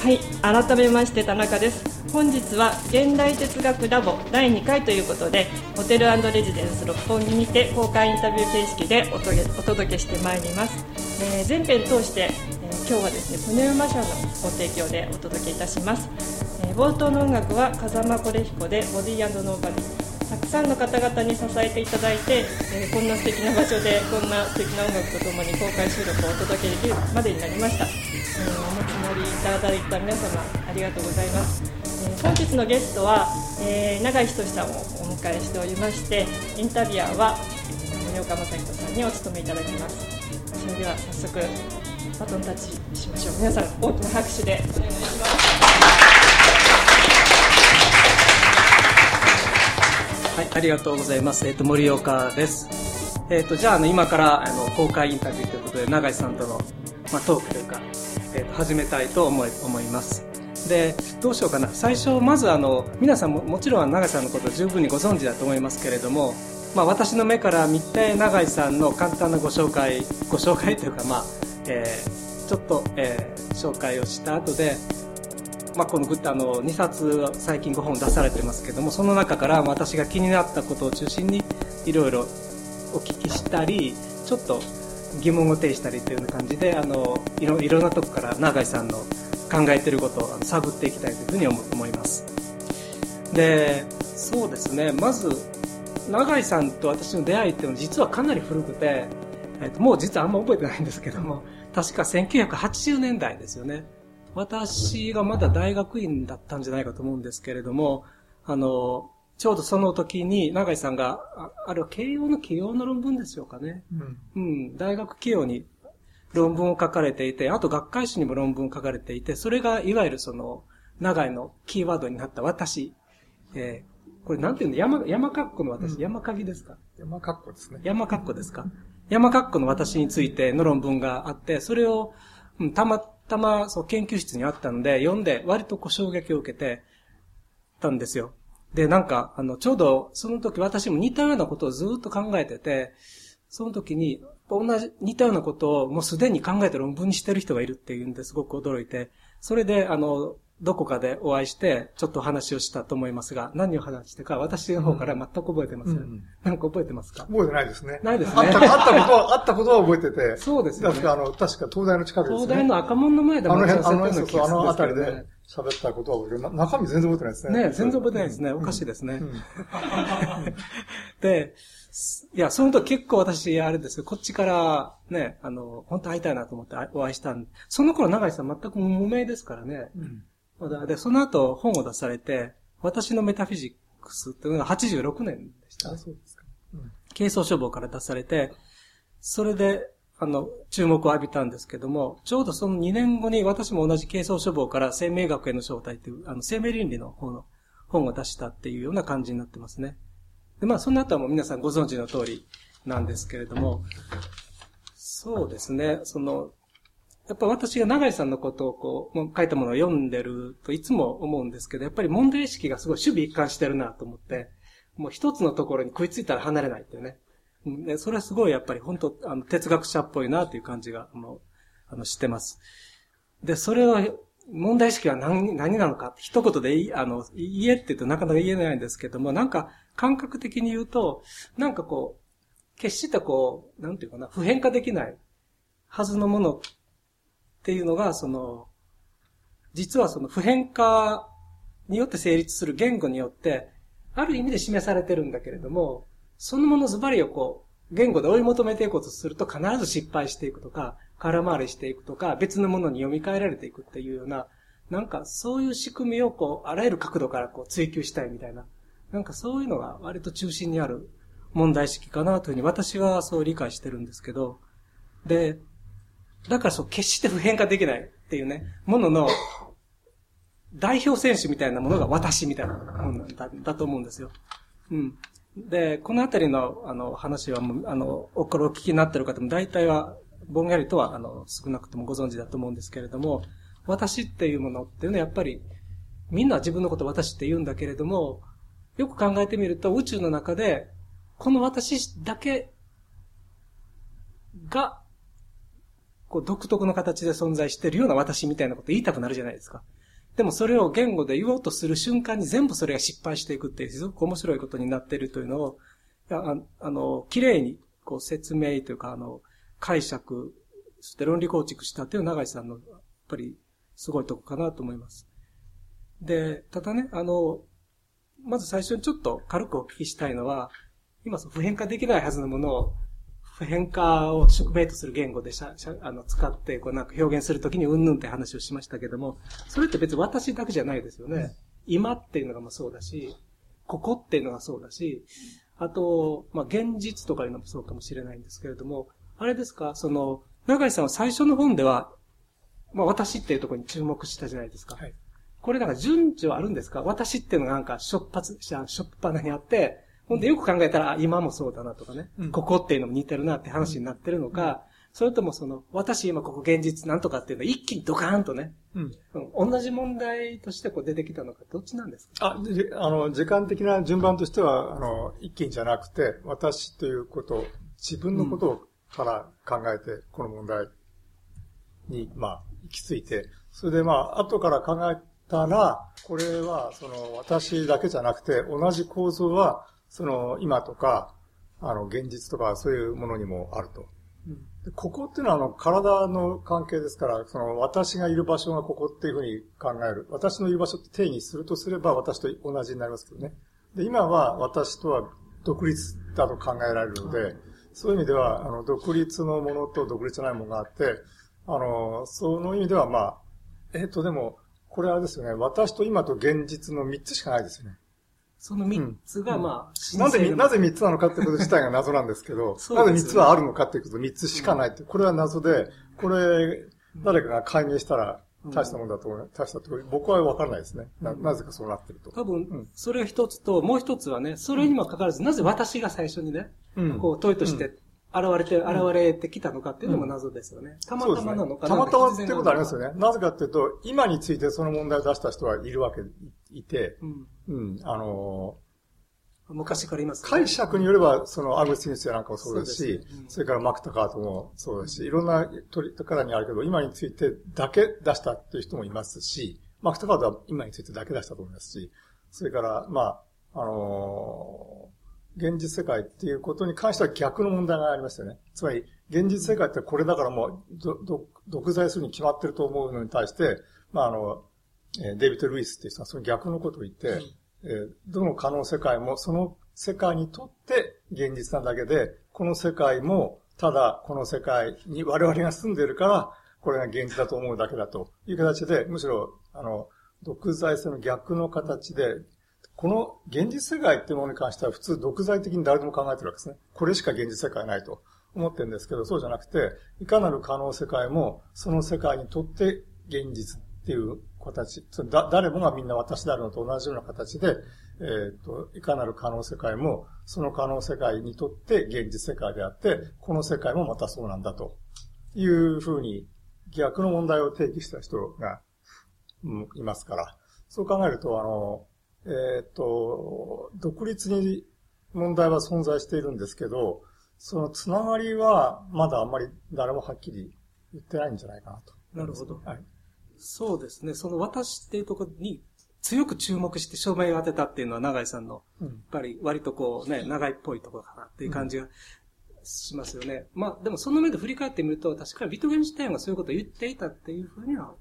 はい改めまして田中です。本日は現代哲学ラボ第2回ということでホテルレジデンス六本木にて公開インタビュー形式でお届けしてまいります、えー、前編通して、えー、今日はですねプネウマ社のご提供でお届けいたします、えー、冒頭の音楽は風間コレヒコでボディーノーバディ。たくさんの方々に支えていただいて、えー、こんな素敵な場所でこんな素敵な音楽とともに公開収録をお届けできるまでになりました、お持ち乗りいただいた皆様ありがとうございます、えー、本日のゲストは、えー、永井仁さんをお迎えしておりましてインタビュアーは森岡正人さんにお務めいただきますそれでは早速バトンタッチしましょう皆さん大きな拍手でお願いしますはい、ありがとうございます。えっ、ー、と、森岡です。えっ、ー、と、じゃあ、あの、今から、あの、公開インタビューということで、永井さんとの、まあ、トークというか、始めたいと思い、思います。で、どうしようかな。最初、まずあの、皆さんも、もちろん永井さんのこと十分にご存知だと思いますけれども、まあ、私の目から見て、永井さんの簡単なご紹介、ご紹介というか、まあ、えー、ちょっと、えー、紹介をした後で、まあ、このグッあの2冊最近5本出されてますけどもその中から私が気になったことを中心にいろいろお聞きしたりちょっと疑問を呈したりというような感じであのいろいろなとこから永井さんの考えてることを探っていきたいというふうに思います。でそうですね。まず永井さんと私の出会いっていうのは実はかなり古くて、えっと、もう実はあんま覚えてないんですけども確か1980年代ですよね。私がまだ大学院だったんじゃないかと思うんですけれども、あの、ちょうどその時に、永井さんが、ああれは慶応の慶応の論文でしょうかね。うん。うん、大学慶応に論文を書かれていて、あと学会誌にも論文を書かれていて、それがいわゆるその、長井のキーワードになった私。えー、これなんていうの山、山括弧の私、うん、山鍵ですか？山括弧ですね。山括弧ですか？山括弧の私についての論文があって、それを、うん、たま、たま、そう、研究室にあったんで、読んで、割とこう衝撃を受けてたんですよ。で、なんか、あの、ちょうど、その時私も似たようなことをずっと考えてて、その時に、同じ、似たようなことをもうすでに考えて論文にしてる人がいるっていうんですごく驚いて、それで、あの、どこかでお会いして、ちょっと話をしたと思いますが、何を話してか、私の方から全く覚えてません。うん、なんか覚えてますか？覚えてないですね。ないですね。あった、あったことは、あったことは覚えてて。そうですね。確か、あの、確か東大の近くですね。東大の赤門の前でもあの辺、あの辺、あの辺りで喋ったことは。中身全然覚えてないですね。ね全然覚えてないですね。おかしいですね。で、いや、その時結構私、あれですよ、こっちからね、あの、本当会いたいなと思ってお会いしたんで、その頃長井さん全く無名ですからね。うんで、その後本を出されて、私のメタフィジックスっていうのが86年でした、あ、そうですか。うん。軽装書房から出されて、それで、あの、注目を浴びたんですけども、ちょうどその2年後に私も同じ軽装書房から生命学への招待っていう、あの、生命倫理の方の本を出したっていうような感じになってますね。で、まあ、その後はもう皆さんご存知の通りなんですけれども、そうですね、その、やっぱ私が永井さんのことをこう、書いたものを読んでるといつも思うんですけど、やっぱり問題意識がすごい守備一貫してるなと思って、もう一つのところに食いついたら離れないっていうね。でそれはすごいやっぱり本当、あの、哲学者っぽいなという感じが、もう、あの、してます。で、それを、問題意識は何、何なのか一言でいい、あの、言えって言うとなかなか言えないんですけども、なんか感覚的に言うと、なんかこう、決してこう、なんていうかな、普遍化できないはずのものっていうのが、その、実はその普遍化によって成立する言語によって、ある意味で示されてるんだけれども、そのものズバリをこう、言語で追い求めていこうとすると必ず失敗していくとか、空回りしていくとか、別のものに読み替えられていくっていうような、なんかそういう仕組みをこう、あらゆる角度からこう追求したいみたいな、なんかそういうのが割と中心にある問題意識かなというふうに私はそう理解してるんですけど、で、だからそう、決して普遍化できないっていうね、ものの、代表選手みたいなものが私みたいなものだだと思うんですよ。うん。で、このあたりの、あの、話はもう、あの、おこれお聞きになってる方も大体は、ぼんやりとは、あの、少なくともご存知だと思うんですけれども、私っていうものっていうのはやっぱり、みんな自分のこと私って言うんだけれども、よく考えてみると宇宙の中で、この私だけがこう独特の形で存在しているような私みたいなこと言いたくなるじゃないですか。でもそれを言語で言おうとする瞬間に全部それが失敗していくっていう、すごく面白いことになっているというのを、ああの、綺麗にこう説明というか、あの、解釈そして論理構築したっていう長井さんの、やっぱりすごいとこかなと思います。で、ただね、あの、まず最初にちょっと軽くお聞きしたいのは、今普遍化できないはずのものを、普遍化を宿命とする言語でしゃしゃあの使って、こうなんか表現するときにうんぬんって話をしましたけども、それって別に私だけじゃないですよね。今っていうのがもそうだし、ここっていうのがそうだし、あと、まあ、現実とかいうのもそうかもしれないんですけれども、あれですか、その、長井さんは最初の本では、まあ、私っていうところに注目したじゃないですか。はい。これなんか順序あるんですか？私っていうのがなんか、しょっぱつ、しょっぱなにあって、ほんでよく考えたら、今もそうだなとかね、うん、ここっていうのも似てるなって話になってるのか、うん、それともその、私今ここ現実なんとかっていうのは一気にドカーンとね、うん、同じ問題としてこう出てきたのか、どっちなんですか？あ、あの、時間的な順番としては、あの、一気にじゃなくて、私ということ、自分のことから考えて、この問題に、まあ、行き着いて、それでまあ、後から考えたら、これは、その、私だけじゃなくて、同じ構造は、その、今とか、あの、現実とか、そういうものにもあると。うん、ここっていうのは、あの、体の関係ですから、その、私がいる場所がここっていうふうに考える。私のいる場所って定義するとすれば、私と同じになりますけどね。で、今は、私とは独立だと考えられるので、そういう意味では、あの、独立のものと独立じゃないものがあって、あの、その意味では、まあ、えっ、と、でも、これはですよね、私と今と現実の3つしかないですよね。その3つが、まあ、なぜ、なぜ3つなのかってこと自体が謎なんですけど、なぜ3つはあるのかっていうこと、3つしかないって、これは謎で、これ、誰かが解明したら、大したもんだと思う。大したと僕は分からないですね。な、なぜかそうなってると。多分、それが一つと、もう一つはね、それにもかかわらず、なぜ私が最初にね、こう問いとして現れて、現れてきたのかっていうのも謎ですよね。たまたまなのかな、たまたまってことありますよね。なぜかっていうと、今についてその問題を出した人はいるわけ、いて、うん、あの昔からいます、解釈によれば、その、アグスティンスなんかもそうですし、それからマクタカートもそうですし、いろんな取り方にあるけど、今についてだけ出したっていう人もいますし、マクタカートは今についてだけ出したと思いますし、それから、まあ、あの現実世界っていうことに関しては逆の問題がありましたよね。つまり、現実世界ってこれだからもう、独裁するに決まってると思うのに対して、まあ、あの、デビッド・ルイスっていう人はその逆のことを言って、えー、どの可能世界もその世界にとって現実なだけで、この世界もただこの世界に我々が住んでいるから、これが現実だと思うだけだという形で、むしろ、あの、独裁性の逆の形で、この現実世界っていうものに関しては普通独裁的に誰でも考えてるわけですね。これしか現実世界ないと思ってるんですけど、そうじゃなくて、いかなる可能世界もその世界にとって現実っていう形、だ誰もがみんな私であるのと同じような形で、えっ、と、いかなる可能世界もその可能世界にとって現実世界であって、この世界もまたそうなんだというふうに逆の問題を提起した人が、うん、いますから、そう考えると、あの、えっ、ー、と、独立に問題は存在しているんですけど、そのつながりはまだあんまり誰もはっきり言ってないんじゃないかなと。なるほど。はい。そうですね。その私っていうところに強く注目して証明を当てたっていうのは永井さんの、やっぱり割とこうね、長いっぽいところかなっていう感じがしますよね。うん、まあでもその目で振り返ってみると、確かにビトゲン自体がそういうことを言っていたっていうふうには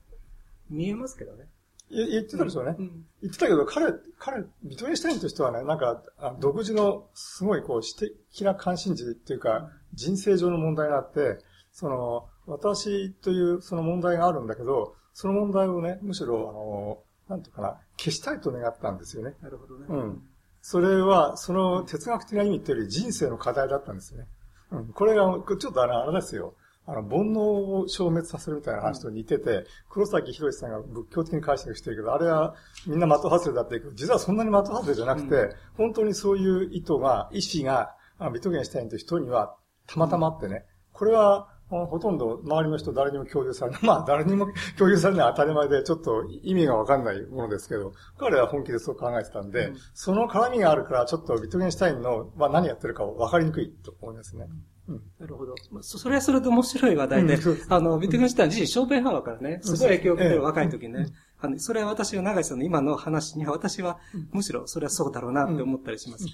見えますけどね。言ってたでしょうね。うん、言ってたけど、彼、彼、ビトゲンシュタインとしてはね、なんか、独自の、すごいこう、私的な関心事っていうか、人生上の問題があって、その、私というその問題があるんだけど、その問題をね、むしろ、あの、なんていうかな、消したいと願ったんですよね。なるほどね。うん。それは、その哲学的な意味っていうより人生の課題だったんですよね。うん。これが、ちょっとあれですよ。あの、煩悩を消滅させるみたいな話と似てて、黒崎博さんが仏教的に解釈してるけど、あれはみんな的外れだって言うけど、実はそんなに的外れじゃなくて、本当にそういう意図が、意志が、ビトゲンシュタインという人にはたまたまあってね、これはほとんど周りの人誰にも共有されない。まあ誰にも共有されない当たり前でちょっと意味がわかんないものですけど、彼は本気でそう考えてたんで、うん、その絡みがあるからちょっとビトゲンシュタインの、まあ何やってるかわかりにくいと思いますね。うん。なるほど。まあそそれはそれで面白い話題で、うんあの、ビットゲンシュタイン自身、ショーペンハワーからね、すごい影響を受けてええる若い時にね。うん、あの、それは私は長井さんの今の話には、私はうん、むしろそれはそうだろうなって思ったりします。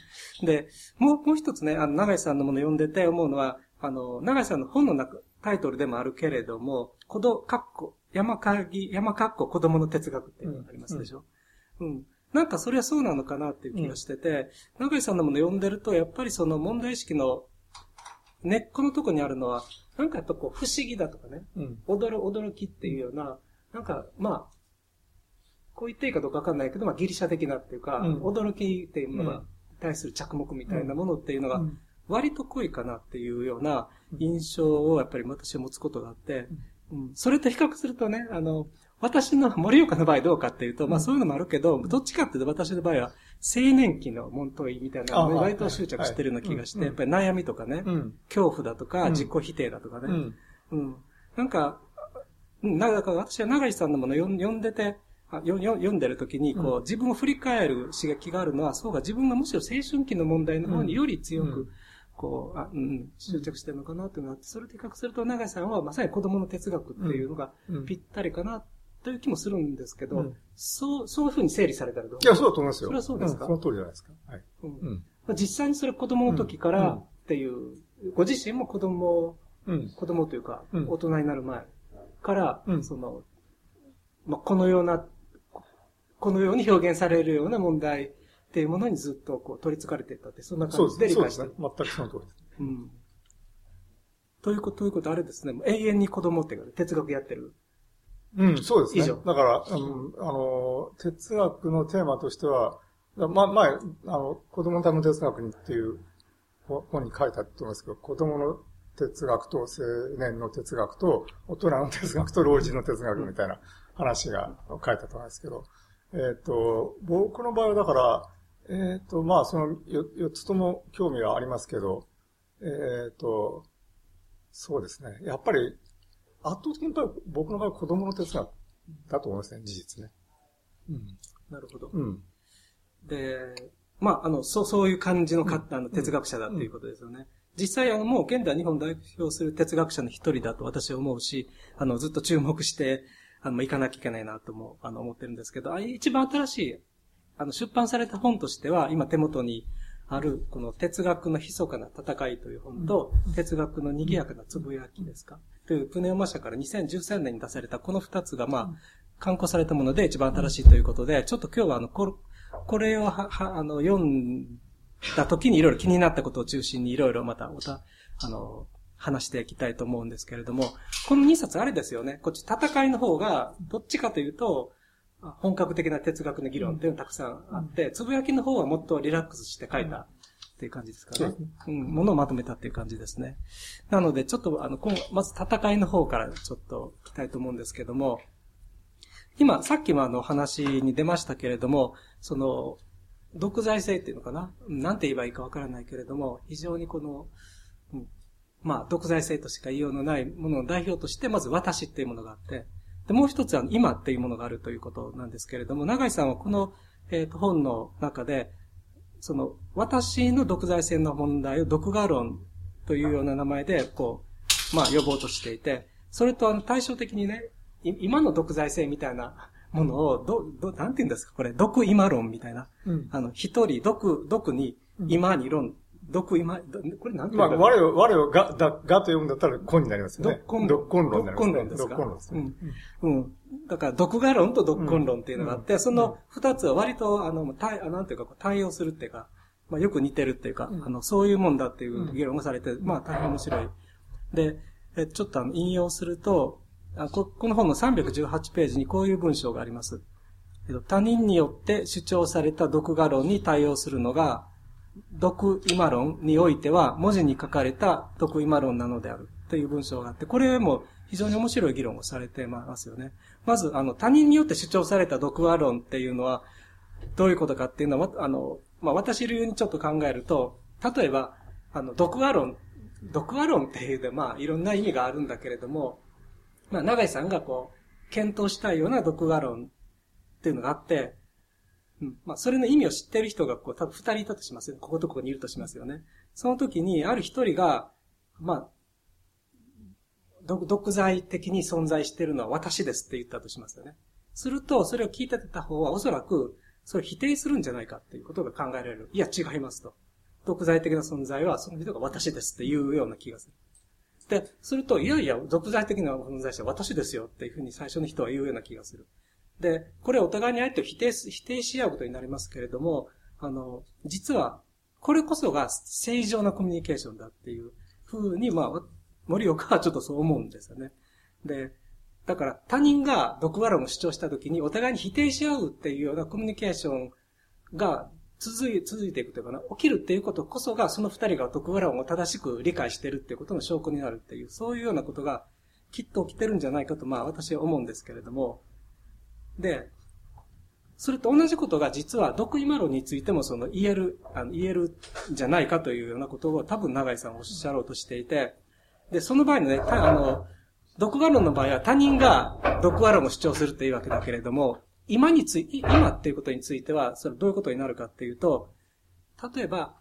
で、もう、もう一つね、あの、長井さんのものを読んでて思うのは、あの、長井さんの本の中、タイトルでもあるけれども、子供、かっこ、山かぎ、山かっこ子供の哲学っていうのがありますでしょ。うん。なんかそれはそうなのかなっていう気がしてて、長井さんのもの読んでると、やっぱりその問題意識の根っこのとこにあるのは、なんかやっぱこう不思議だとかね、うん。驚、驚きっていうような、なんか、まあ、こう言っていいかどうかわかんないけど、まあギリシャ的なっていうか、うん。驚きっていうのがうん、対する着目みたいなものっていうのが、うん。割と濃いかなっていうような印象をやっぱり私は持つことがあって、うん、それと比較するとね、あの、私の森岡の場合どうかっていうと、まあそういうのもあるけど、どっちかっていうと私の場合は青年期の問問いみたいなの割と執着してるような気がして、はい。やっぱり悩みとかね、うん。恐怖だとかうん。自己否定だとかね。なん。か、うん。なんか私は長井さんのものを読んでて、読んでる時に、こう、うん自分を振り返る刺激があるのは、そうか、自分がむしろ青春期の問題の方により強く、うん。こう、あうん、執着してるのかなっていうのがあって、それと比較すると長井さんはまさに子供の哲学っていうのがうん。ぴったりかなという気もするんですけど、うんそう、そういうふうに整理されたらどういや、そうだと思いますよ。それはそうですか？んその通りじゃないですか。はい。うんうん。まあ実際にそれ子供の時からっていう、ご自身も子供うん。子供というか、うん大人になる前から、うんその、まあ、このような、このように表現されるような問題っていうものにずっとこう取り付かれていったって、そんな。感じで理解してるそうですね。。全くその通りです。うん。ということ、ということ、あれですね、永遠に子供っていうか、哲学やってる。うん、そうですね。以上だから、うん、あの、哲学のテーマとしては、ま、前、あの、子供のための哲学にっていう本に書いたと思いますけど、子供の哲学と青年の哲学と大人の哲学と老人の哲学みたいな話が書いたと思うんですけど、えっ、と、僕の場合はだから、えっ、と、まあ、その4つとも興味はありますけど、えっ、と、そうですね。やっぱり、圧倒的に僕の場合は子供の哲学だと思いますね、事実ね。うん。なるほど。うん。で、まあ、あの、そう、そういう感じのか、あの、哲学者だっていうことですよね。実際、あの、もう現代日本を代表する哲学者の一人だと私は思うし、あの、ずっと注目して、あの、行かなきゃいけないなとも、あの、思ってるんですけど、あ一番新しい、あの、出版された本としては、今手元にある、この哲学の密かな戦いという本と、哲学の賑やかなつぶやきですか、というプネオマ社から2013年に出されたこの二つが、まあ、刊行されたもので一番新しいということで、ちょっと今日はあの、ここれをは、は、あの、読んだ時にいろいろ気になったことを中心にいろいろまた、また、あの、話していきたいと思うんですけれども、この2冊あれですよね。こっち戦いの方が、どっちかというと、あ本格的な哲学の議論っていうのがたくさんあって、つぶやきの方はもっとリラックスして書いたっていう感じですかね。そうん、ものをまとめたっていう感じですね。なので、ちょっと、あの、今まず戦いの方からちょっと聞きたいと思うんですけども、今、さっきもあの話に出ましたけれども、その、独裁性っていうのかな？なんて言えばいいかわからないけれども、非常にこの、うん。まあ、独裁性としか言いようのないものの代表として、まず私っていうものがあって、で、もう一つは今っていうものがあるということなんですけれども、永井さんはこの、えっ、と、本の中で、その、私の独裁性の問題を独画論というような名前で、こう、まあ、呼ぼうとしていて、それとあの、対照的にね、い今の独裁性みたいなものを、ど、ど、なんて言うんですかこれ、独今論みたいな。うん。あの、一人、独、独に、今に論、独今、どこれなんて言まあ、うんだろう我を、我をが、だ、がと読むんだったら根になりますよね。独根独根論になりますね。論で論ですね。うん。だから、独画論と独根論っていうのがあって、その二つは割と、あの、対、あなんていうか、こう対応するっていうか、まあ、よく似てるっていうか、うんあの、そういうもんだっていう議論がされて、まあ、大変面白い。で、えちょっとあの、引用すると、あここの本の318ページにこういう文章があります。えっと他人によって主張された独画論に対応するのが、独今論においては文字に書かれた独今論なのであるという文章があって、これも非常に面白い議論をされてますよね。まず、あの、他人によって主張された独話論っていうのは、どういうことかっていうのは、あの、まあ、私流にちょっと考えると、例えば、あの、独話論、独話論っていうで、まあ、いろんな意味があるんだけれども、まあ、長井さんがこう、検討したいような独話論っていうのがあって、うん。まあ、それの意味を知ってる人が、こう、多分二人いたとしますよ。こことここにいるとしますよね。その時に、ある一人が、まあ、独裁的に存在しているのは私ですって言ったとしますよね。すると、それを聞いてた方はおそらく、それを否定するんじゃないかっていうことが考えられる。いや、違いますと。独裁的な存在は、その人が私ですっていうような気がする。で、すると、いやいや、独裁的な存在者は私ですよっていうふうに最初の人は言うような気がする。で、これお互いに相手を否定否定し合うことになりますけれども、あの、実は、これこそが正常なコミュニケーションだっていうふうに、まあ、森岡はちょっとそう思うんですよね。で、だから他人が毒論を主張したときにお互いに否定し合うっていうようなコミュニケーションが続い続いていくというかな、起きるっていうことこそがその二人が毒論を正しく理解してるっていうことの証拠になるっていう、そういうようなことがきっと起きてるんじゃないかと、まあ私は思うんですけれども、で、それと同じことが実は毒今論についてもその言える、あの言えるじゃないかというようなことを多分長井さんおっしゃろうとしていて、で、その場合のね、あの、毒画論の場合は他人が毒画論を主張するっていうわけだけれども、今につい、今っていうことについては、それどういうことになるかっていうと、例えば、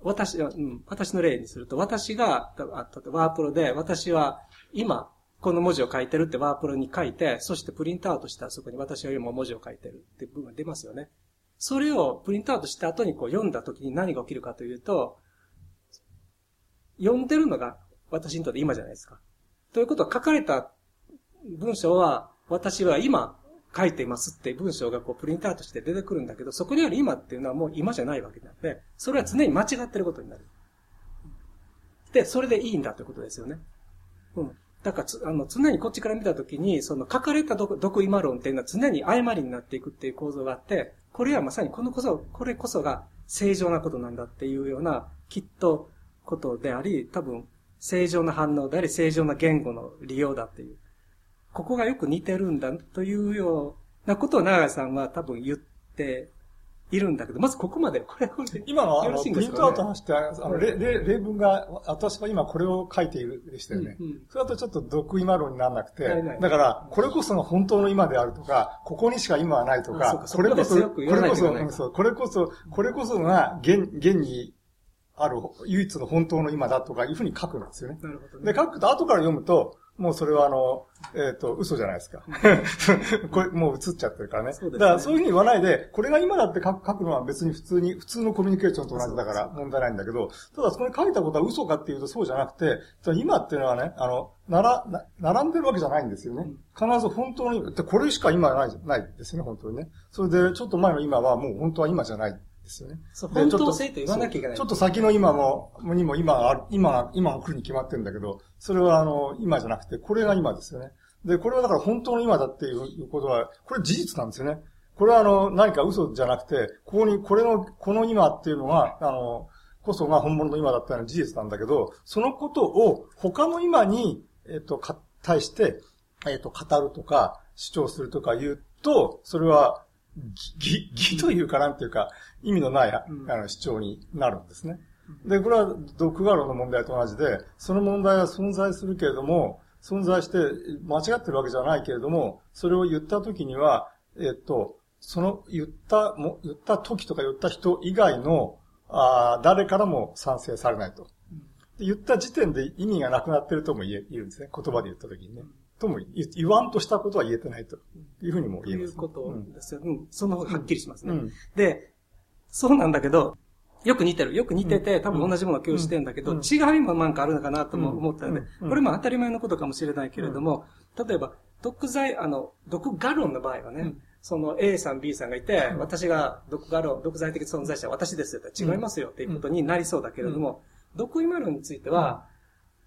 私、うん、私の例にすると、私が、ワープロで、私は今、この文字を書いてるってワープロに書いて、そしてプリントアウトしたらそこに私は今文字を書いてるって部分が出ますよね。それをプリントアウトした後にこう読んだ時に何が起きるかというと、読んでるのが私にとって今じゃないですか。ということは書かれた文章は、私は今書いていますって文章がこうプリントアウトして出てくるんだけど、そこにある今っていうのはもう今じゃないわけなので、それは常に間違ってることになる。で、それでいいんだってことですよね。うん。だからあの、常にこっちから見たときに、その書かれた毒今論っていうのは常に誤りになっていくっていう構造があって、これはまさにこのこそ、これこそが正常なことなんだっていうような、きっとことであり、多分正常な反応であり、正常な言語の利用だっていう。ここがよく似てるんだというようなことを長谷さんは多分言っているんだけど、まずここまで、これこれ今のあの、プリントアウトの話って、あの、例、例文が、私は今これを書いているでしたよね。うんうん、それだとちょっと毒今論にならなくて、だから、これこそが本当の今であるとか、ここにしか今はないとか、これこそ、これこそ、これこそ、これこそが現、現にある唯一の本当の今だとかいうふうに書くんですよね。なるほど、ね、で、書くと後から読むと、もうそれはあの、えっ、ー、と、嘘じゃないですか。これもう映っちゃってるからね。ねだからそういうふうに言わないで、これが今だって書くのは別に普通に、普通のコミュニケーションと同じだから問題ないんだけど、ただそこに書いたことは嘘かっていうとそうじゃなくて、今っていうのはね、あの、なら、な、並んでるわけじゃないんですよね。必ず本当に、これしか今ない、ないですね、本当にね。それで、ちょっと前の今はもう本当は今じゃない。ですよね。そう、本当性と言わなきゃいけない。ちょっと先の今も、にも今、今、今が来るに決まってるんだけど、それはあの、今じゃなくて、これが今ですよね。で、これはだから本当の今だっていうことは、これ事実なんですよね。これはあの、何か嘘じゃなくて、ここに、これの、この今っていうのが、あの、こそが本物の今だったのは事実なんだけど、そのことを他の今に、えっ、と、対して、えっ、と、語るとか、主張するとか言うと、それは、義、義というかなんていうか、意味のない、あの主張になるんですね。で、これは毒画論の問題と同じで、その問題は存在するけれども、存在して間違ってるわけじゃないけれども、それを言った時には、えっと、その言った、も言った時とか言った人以外の、あ誰からも賛成されないと。言った時点で意味がなくなってるとも言え、言うんですね。言葉で言った時にね。とも言わんとしたことは言えてないというふうにも言えます、ね。ということですよ。うん。その方がはっきりしますね。うん、で、そうなんだけど、よく似てる。よく似てて、多分同じものを共有してるんだけど、違いもなんかあるのかなとも思ったので、これも当たり前のことかもしれないけれども、例えば、毒剤、あの、毒ガロンの場合はね、その A さん B さんがいて、私が毒ガロン、毒剤的存在者は私ですよって違いますよっていうことになりそうだけれども、毒イマロンについては、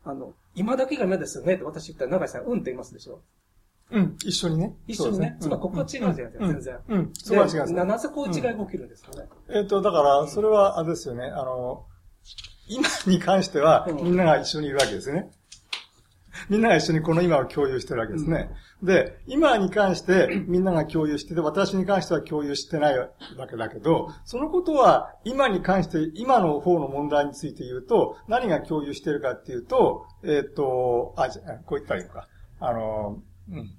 あの、今だけが今ですよねって私言ったら長井さん、うんって言いますでしょ？うん、一緒にね。一緒にね？つまりここは違うんですよ、全然。うん、そこは違うんです。なぜこう違いが起きるんですかね？えっと、だから、それは、あれですよね、あの、今に関しては、みんなが一緒にいるわけですよね。みんなが一緒にこの今を共有してるわけですね。で、今に関してみんなが共有してて、私に関しては共有してないわけだけど、そのことは今に関して、今の方の問題について言うと、何が共有してるかっていうと、えっ、と、あ、じゃこう言ったらいいのか。あの、うん。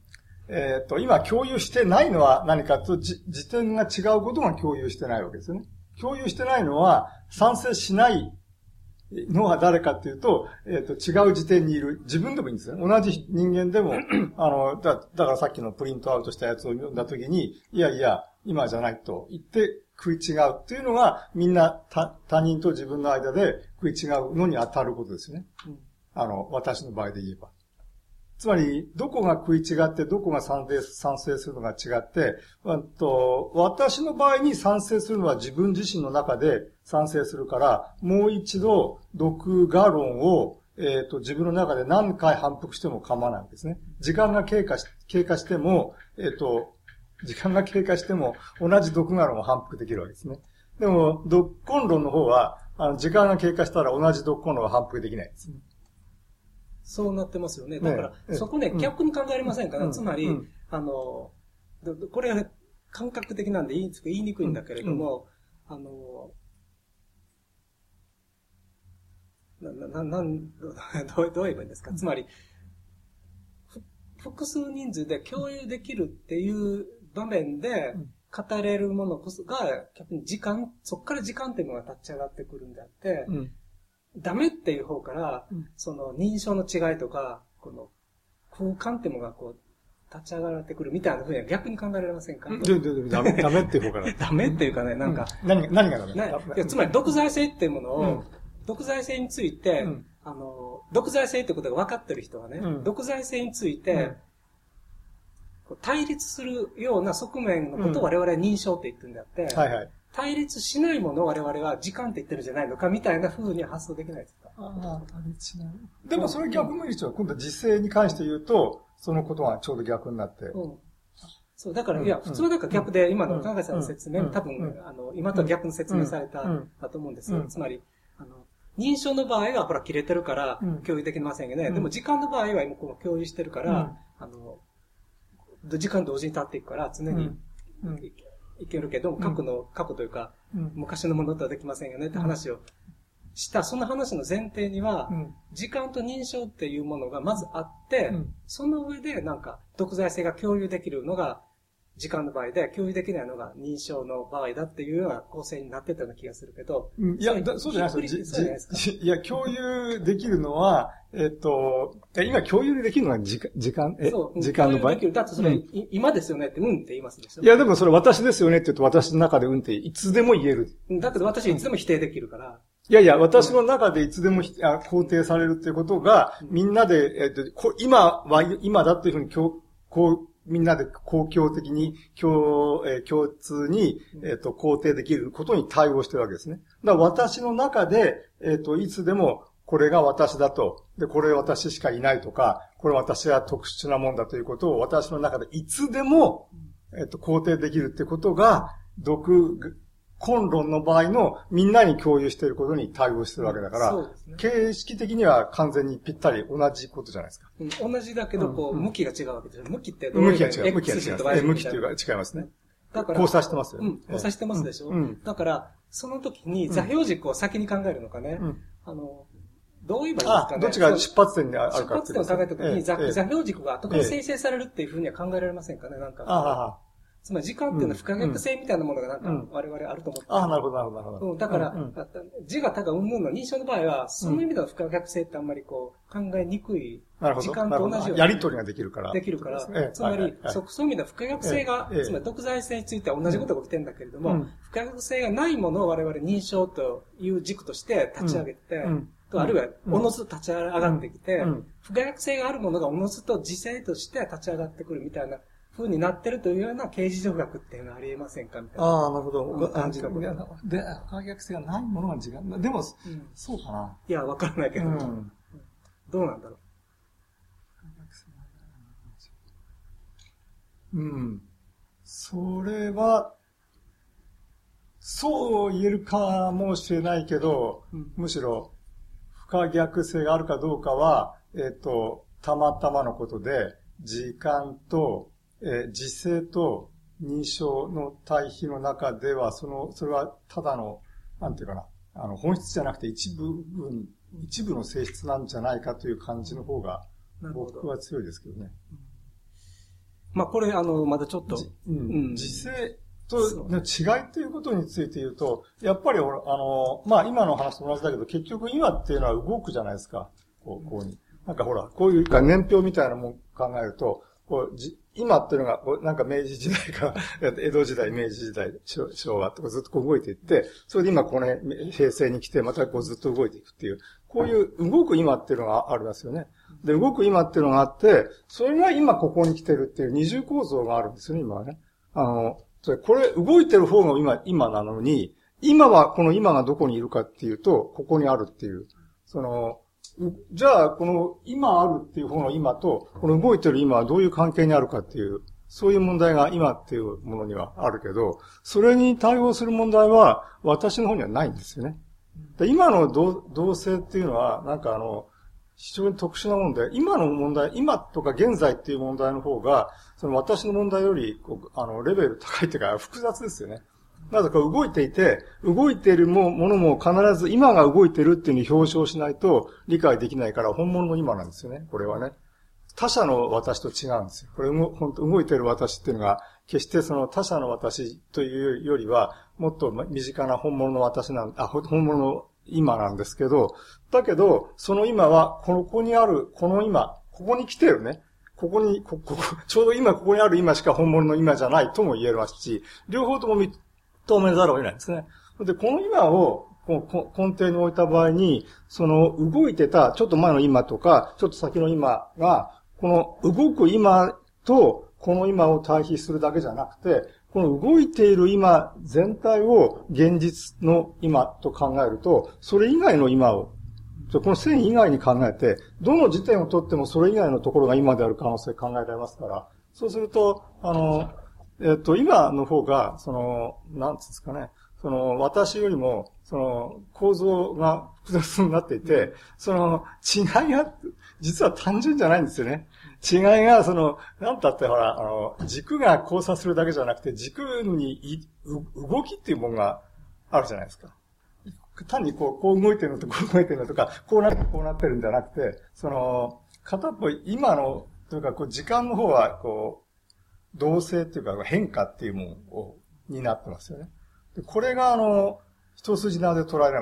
えっ、ー、と、今共有してないのは何かと、じ、時点が違うことが共有してないわけですよね。共有してないのは、賛成しないのは誰かっていうと、えっ、と、違う時点にいる、自分でもいいんですよ。同じ人間でも、あの、だ、だからさっきのプリントアウトしたやつを読んだときに、いやいや、今じゃないと言って食い違うっていうのが、みんな他他人と自分の間で食い違うのに当たることですよね。うんあの、私の場合で言えば。つまり、どこが食い違って、どこが賛成賛成するのが違って、うんと、私の場合に賛成するのは自分自身の中で賛成するから、もう一度、独画論を、えっ、と、自分の中で何回反復しても構わないんですね。時間が経過し、経過しても、えっ、と、時間が経過しても、同じ独画論を反復できるわけですね。でも、独根論の方は、あの、時間が経過したら同じ独根論が反復できないですね。そうなってますよね。ねだから、ええそこね、うん。逆に考えれませんか、うん。つまり、うん。あの、これは感覚的なんで言い言いにくいんだけれども、あの、な、な、ななん、どうどう言えばいいんですか、つまり、ふ複数人数で共有できるっていう場面でうん。語れるものこそが、逆に時間、そこから時間っていうのが立ち上がってくるんであって、うん。ダメっていう方から、うん。その認証の違いとか、この空間っていうのがこう、立ち上がってくるみたいなふうには逆に考えられませんか、ダメ、ダメっていう方から。ダメっていうかね、なんか、うん、何が、何がダメ？ないやつまり独裁性っていうものを、うん。独裁性について、うん。あの、独裁性ってことが分かってる人はね、うん。独裁性について、対立するような側面のことを我々は認証って言ってるんであって、はいはい。対立しないものを我々は時間って言ってるんじゃないのかみたいな風には発想できないですか？ああ、でもそれ逆もいいでしょ。今度は実勢に関して言うと、そのことがちょうど逆になって。うん。そう、だから、うん。いや、普通はだから逆で、今のうん。加賀さんの説明、うん。多分、うん。あの、今とは逆の説明された、うん。だと思うんですよ。うん。つまり、あの、認証の場合は、ほら、切れてるからうん、共有できませんよね。うん。でも、時間の場合は、今、この共有してるから、うん。あの、時間同時に経っていくから、常にうんいいけるけど、ん。過去の、過去というか、うん。昔のものとはできませんよねって話をした、その話の前提には、うん。時間と認証っていうものがまずあって、うん。その上でなんか独裁性が共有できるのが時間の場合で、共有できないのが認証の場合だっていうような構成になってたような気がするけど、うん。いや、だそうじゃないですか。いや、共有できるのは、えっと、え今共有できるのは時間、時間、え時間の場合？共有できる。だってそれ、うん。い今ですよねって、うんって言いますでしょ？いや、でもそれ私ですよねって言うと私の中でうんっていつでも言える。だけど私いつでも否定できるから、いやいや、私の中でいつでも肯定されるっていうことが、みんなで、えっと、こ今は、今だっていうふうに、こう、みんなで公共的に、共、えー共通に、えっと、肯定できることに対応してるわけですね。だから私の中で、えっと、いつでも、これが私だと。で、これ私しかいないとか、これ私は特殊なもんだということを私の中でいつでも、えっと、肯定できるってことが、独根論の場合のみんなに共有していることに対応してるわけだから、ね形式的には完全にぴったり同じことじゃないですか。うん同じだけど、こう、うん向きが違うわけですよ。向きってどういう向きが違う。向きが違う。向きっていうか違いますね。だから、交差してますよ。うん、交差してますでしょ、うんうんだから、その時に座標軸を先に考えるのかね、うんあの、どう言えばいいですあかね。、どっちが出発点にあ出るか発点を考えた時に、座標軸が後から生成されるっていうふうには考えられませんかね、なんか。ああ、つまり時間っていうのは不可逆性みたいなものがなんかうん。我々あると思って。ああ、なるほど、なるほど、なるほど。うん、だから、うんうん。字がたかうんぬんの認証の場合は、その意味での不可逆性ってあんまりこう、考えにくい。時間と同じようにやりとりができるから。できるから、ええつまり、はいはいはい。そそういう意味では不可逆性が、ええつまり独裁性については同じことが起きてるんだけれども、うん。不可逆性がないものを我々認証という軸として立ち上げて、うん。とあるいは、うん。おのずと立ち上がってきて、うん。不可逆性があるものがおのずと時勢として立ち上がってくるみたいな風になってるというような刑事上学っていうのはありえませんかみたいな。ああ、なるほど。うん感じで、不可逆性がないものが時間。でも、うんそうかな。いや、わからないけど、うん。どうなんだろうん。それは、そう言えるかもしれないけど、うんむしろ不可逆性があるかどうかは、えっ、と、たまたまのことで、時間と、えー時勢と認証の対比の中では、その、それはただの、なんていうかな、あの、本質じゃなくて一部分、一部の性質なんじゃないかという感じの方が。僕は強いですけどね。まあ、これ、あの、まだちょっと、じうんうん時勢、と、ね、違いっていうことについて言うと、やっぱり、あの、まあ、今の話と同じだけど、結局今っていうのは動くじゃないですか。こう、こうに。なんかほら、こういうか年表みたいなもん考えると、こう、じ今っていうのが、なんか明治時代か、江戸時代、明治時代、昭和とかずっとこう動いていって、それで今この平成に来て、またこうずっと動いていくっていう、こういう動く今っていうのがありますよね。で、動く今っていうのがあって、それが今ここに来てるっていう二重構造があるんですよね、今はね。あの、これ動いてる方が今、今なのに、今はこの今がどこにいるかっていうと、ここにあるっていう。その、じゃあ、この今あるっていう方の今と、この動いてる今はどういう関係にあるかっていう、そういう問題が今っていうものにはあるけど、それに対応する問題は私の方にはないんですよね。で今の同性っていうのは、なんかあの、非常に特殊なもんで、今の問題、今とか現在っていう問題の方が、その私の問題より、あの、レベル高いっていうか、複雑ですよね。なぜか動いていて、動いているものも必ず今が動いてるっていうふうに表彰しないと理解できないから、本物の今なんですよね、これはね。他者の私と違うんですよ。これ、本当動いてる私っていうのが、決してその他者の私というよりは、もっと身近な本物の私なん、あ、本物の今なんですけど、だけど、その今は、こここにある、この今、ここに来てるね。ここに、こ、こ、ちょうど今ここにある今しか本物の今じゃないとも言えますし、両方とも認めざるを得ないんですね。で、この今をこ根底に置いた場合に、その動いてたちょっと前の今とか、ちょっと先の今が、この動く今とこの今を対比するだけじゃなくて、この動いている今全体を現実の今と考えると、それ以外の今を、この線以外に考えて、どの時点をとってもそれ以外のところが今である可能性考えられますから、そうすると、あの、えっと、今の方が、その、なんつうんですかね、その、私よりも、その、構造が複雑になっていて、その、違いが、実は単純じゃないんですよね。違いが、その、なんたってほら、あの、軸が交差するだけじゃなくて、軸にい、動きっていうものがあるじゃないですか。単にこう、こう動いてるのとこう動いてるのとか、こうなってこうなってるんじゃなくて、その、片っぽ今の、というか、こう、時間の方は、こう、動静っていうか変化っていうものを、になってますよね。でこれがあの、一筋縄で捉えら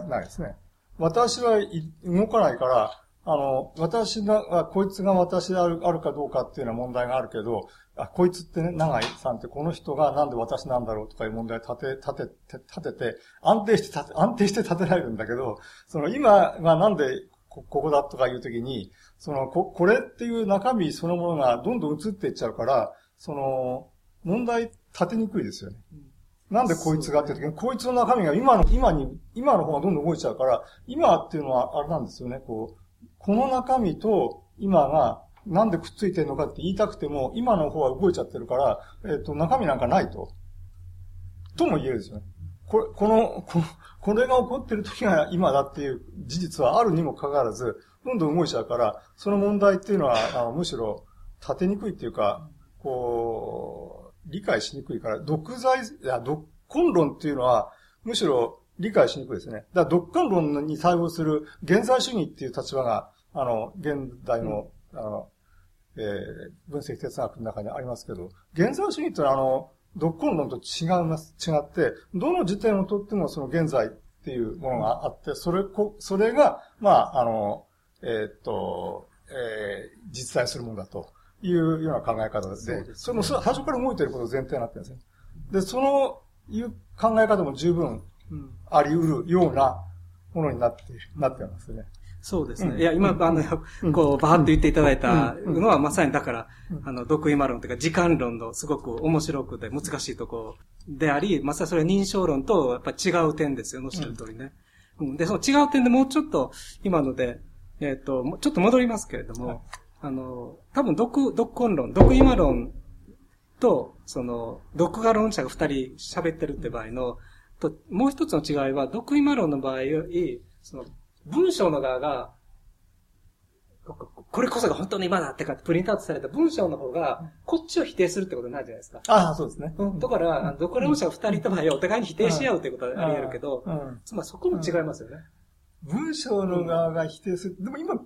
れないですね。私は動かないから、あの、私が、こいつが私であるあるかどうかっていうような問題があるけど、あ、こいつってね、長井さんってこの人がなんで私なんだろうとかいう問題を立て、立て、立てて、安定して立て、安定して立てられるんだけど、その今がなんでここだとかいうときに、そのこ、これっていう中身そのものがどんどん移っていっちゃうから、その、問題立てにくいですよね。なんでこいつがって言うときに、こいつの中身が今の、今に、今の方がどんどん動いちゃうから、今っていうのはあれなんですよね、こう、この中身と今がなんでくっついてるのかって言いたくても、今の方は動いちゃってるから、えっ、ー、と、中身なんかないと。とも言えるんですよね。これ、この、この、これが起こってる時が今だっていう事実はあるにもかかわらず、どんどん動いちゃうから、その問題っていうのは、あのむしろ立てにくいっていうか、こう、理解しにくいから、独裁、いや、独根論っていうのは、むしろ理解しにくいですね。だから、独根論に対応する現在主義っていう立場が、あの、現代の、あの、えー、分析哲学の中にありますけど、現在主義ってのは、あの、独根論と違います、違って、どの時点をとってもその現在っていうものがあって、それ、こ、それが、まあ、あの、えー、っと、えー、実在するものだと。いうような考え方で、そで、ね、それも最初から動いてること前提になってるんですね。で、そのいう考え方も十分あり得るようなものになって、なってますね。そうですね。うん、いや、今、あの、こう、バーッと言っていただいたのは、まさにだから、あの、独今論というか、時間論のすごく面白くて難しいところであり、まさにそれは認証論と、やっぱ違う点ですよ、おっしゃる通りね。うん、で、その違う点でもうちょっと、今ので、えっ、ー、と、ちょっと戻りますけれども、あの、多分、独、独根論、独今論と、その、独画論者が二人喋ってるって場合の、と、もう一つの違いは、独今論の場合より、その、文章の側が、これこそが本当の今だってかってプリントアウトされた文章の方が、こっちを否定するってことになるじゃないですか。ああ、そうですね。うん。だから、独論者二人ともお互いに否定し合うってことはあり得るけど、うん。つまりそこも違いますよね。文章の側が否定する。でも今、否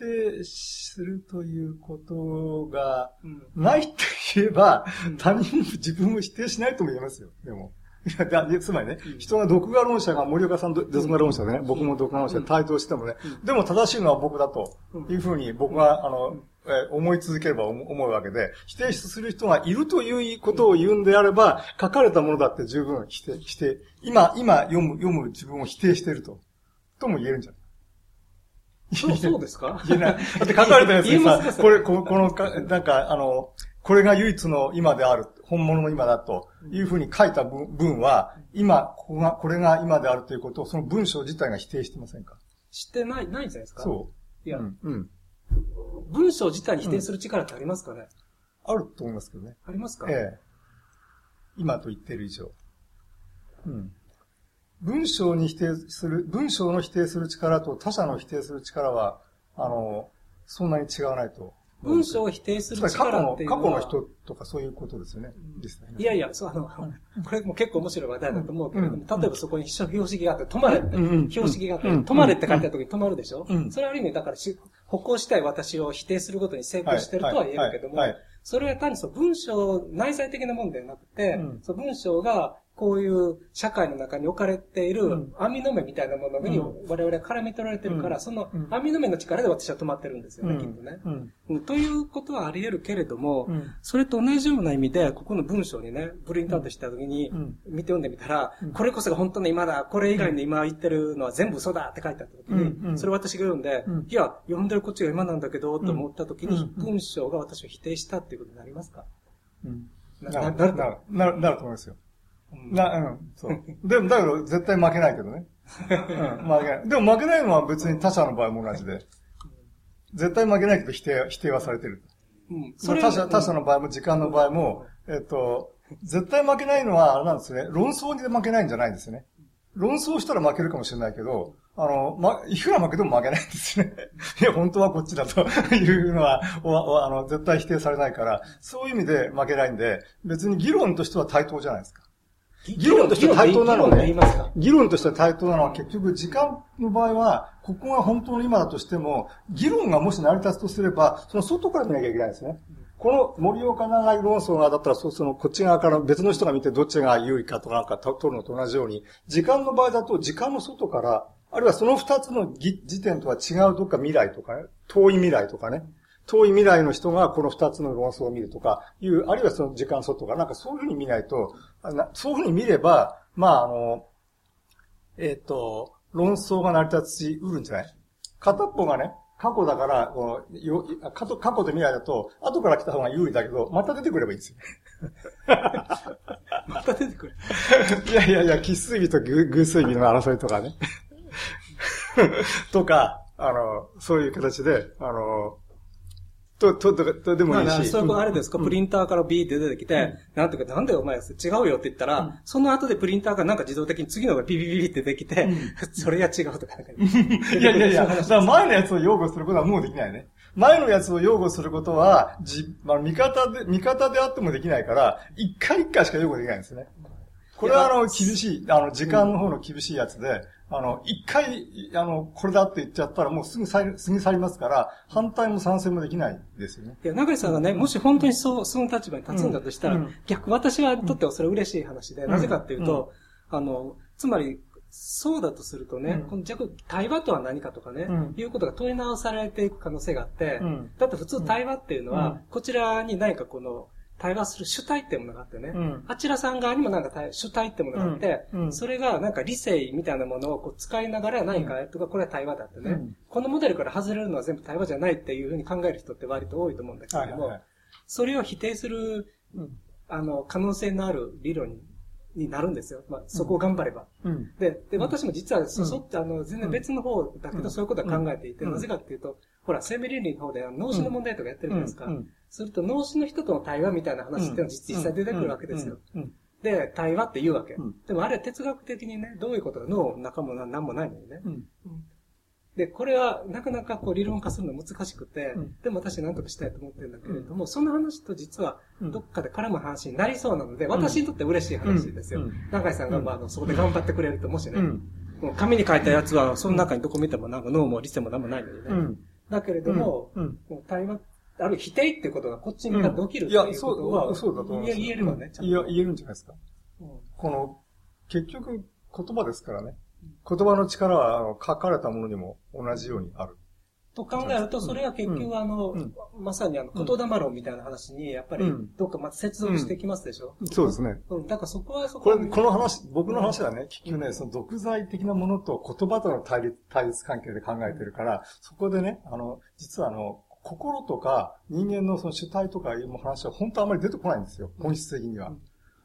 定するということがうん。ないって言えば、他人も自分も否定しないとも言えますよ。でも。つまりね、人が独画論者が、森岡さん独画論者でね、僕も独画論者で対等してもね、でも正しいのは僕だというふうに僕が、あの、えー思い続ければ思思うわけで、否定する人がいるということを言うんであれば、書かれたものだって十分否定、否定、今、今読む、読む自分を否定していると、とも言えるんじゃないそう、そうですか？言えない。だって書かれたやつにさこれ、ここのか、なんか、あの、これが唯一の今である、本物の今だというふうに書いた文文は、今、ここが、これが今であるということを、その文章自体が否定してませんか？知ってない、ないんじゃないですか？そう。いや、うん。うん。文章自体に否定する力ってありますかね、あると思いますけどね。ありますか？ええ。今と言っている以上。うん。文章に否定する、文章の否定する力と他者の否定する力は、あの、そんなに違わないと。文章を否定する力って、いうのは。過去の人とかそういうことですよね。実際ね。いやいや、そう、あの、これも結構面白い話題だと思うけれども、うん。例えばそこに標識があって、止まれって、うんうん標識があって、うん止まれって書いてある時に止まるでしょ、うん。それはある意味、だからし、歩行したい私を否定することに成功してるとは言えるけどもそれは単にその文章、内在的なもんではなくて、うん。その文章がこういう社会の中に置かれているうん。網の目みたいなものにうん。我々は絡め取られてるから、うん。そのうん。網の目の力で私は止まってるんですよね、うん。きっとね。ということはあり得るけれども、うん。それと同じような意味で、ここの文章にね、プリントアウトした時にうん、見て読んでみたら、うん。これこそが本当の今だ、これ以外の今言ってるのは全部嘘だって書いてあった時に、それ私が読んで、うん。いや、読んでるこっちが今なんだけど、と思った時に、うん。文章が私を否定したっていうことになりますか？なる、なると思いますよ。うんな、うん、そう。でも、だけど、絶対負けないけどね。うん、負けない。でも負けないのは別に他者の場合も同じで。絶対負けないけど否定、否定はされてる。うんそれ他者、他者の場合も時間の場合も、えっと、絶対負けないのは、あれなんですね。論争に負けないんじゃないんですね。論争したら負けるかもしれないけど、あの、ま、いくら負けても負けないんですね。いや、本当はこっちだというのは、おおあの、絶対否定されないから、そういう意味で負けないんで、別に議論としては対等じゃないですか。議論として対等なのね、議論として対等なのは結局時間の場合は、ここが本当の今だとしても、議論がもし成り立つとすれば、その外から見なきゃいけないんですね。この森岡長井論争がだったら、そうそのこっち側から別の人が見てどっちが有利かとかなんか取るのと同じように、時間の場合だと時間の外から、あるいはその二つの時点とは違うどっか未来とかね、遠い未来とかね、遠い未来の人がこの二つの論争を見るとかいう、あるいはその時間外から、なんかそういうふうに見ないと、そういうふうに見れば、まああの、えっ、と、論争が成り立ちうるんじゃない片っぽがね、過去だから、このよ過去過去と未来だと、後から来た方が有利だけど、また出てくればいいんですよ。また出てくる。いやいやいや、奇数日と偶偶数日の争いとかね。とか、あの、そういう形で、あの、と、と、と、とでもいいし。まあそういうことあれですか、うんプリンターからビーって出てきて、なんていうか、なんでお前違うよって言ったら、その後でプリンターがなんか自動的に次のがビビビビってできて、それや違うとか。いやいやいや、だから前のやつを擁護することはもうできないね。前のやつを擁護することは、じ、まあ、味方で、味方であってもできないから、一回一回しか擁護できないんですね。これはあの、厳しい、あの、時間の方の厳しいやつで、あの、一回、あの、これだって言っちゃったらもうすぐ去り、過ぎ去りますから、反対も賛成もできないですよね。いや、中井さんがね、もし本当にそう、その立場に立つんだとしたら、うん。うん。逆、私はとってはそれ嬉しい話で、なぜかっていうと、あの、つまり、そうだとするとね、うん。この逆、対話とは何かとかね、うん。いうことが問い直されていく可能性があって、うん。だって普通対話っていうのは、うん。こちらに何かこの、対話する主体っていうものがあってね、うん。あちらさん側にもなんか対主体ってものがあって、うん。うん。それがなんか理性みたいなものをこう使いながら何かとか、これは対話だってね、うん。このモデルから外れるのは全部対話じゃないっていうふうに考える人って割と多いと思うんだけれども、はいはいはい。それを否定する、うん。あの、可能性のある理論にになるんですよ。まあ、そこを頑張れば。うん。で、で、私も実は、そ、うんそって、あの、全然別の方だけど、うん。そういうことは考えていて、うん。なぜかっていうと、ほら、生命倫理の方で脳死の問題とかやってるじゃないですか。すると、脳死の人との対話みたいな話っていうのは実実際出てくるわけですよ。。うん。で、対話って言うわけ。うんでもあれは哲学的にね、どういうことが脳の中も何もないのにね。うん。で、これはなかなかこう理論化するの難しくて、うんでも私何とかしたいと思ってるんだけれども、その話と実はうんどっかで絡む話になりそうなので、私にとって嬉しい話ですよ。うん中井さんが、うんまああの、そこで頑張ってくれると、もしね、うん。もう紙に書いたやつは、その中にどこ見てもなんか脳も理性も何もないのにね、うん。だけれども、うん。対話、ある否定っていうことがこっちに向かって起きるっていや、いうそう、ことは、そうだと思います。言え言えるわね、ちゃんと。いや、言えるんじゃないですか。うん。この、結局、言葉ですからね。言葉の力は、あの、書かれたものにも同じようにある。と考えると、それは結局あの、うん。まさにあの、言霊論みたいな話に、やっぱりうん、どっかまた接続してきますでしょ、そうですね。うん、だからそこはそこれ、ここの話、僕の話はね、結局ね、その独裁的なものと言葉との対立、対立関係で考えてるから、そこでね、あの、実はあの、心とか人間のその主体とかいう話は本当あまり出てこないんですよ。本質的には。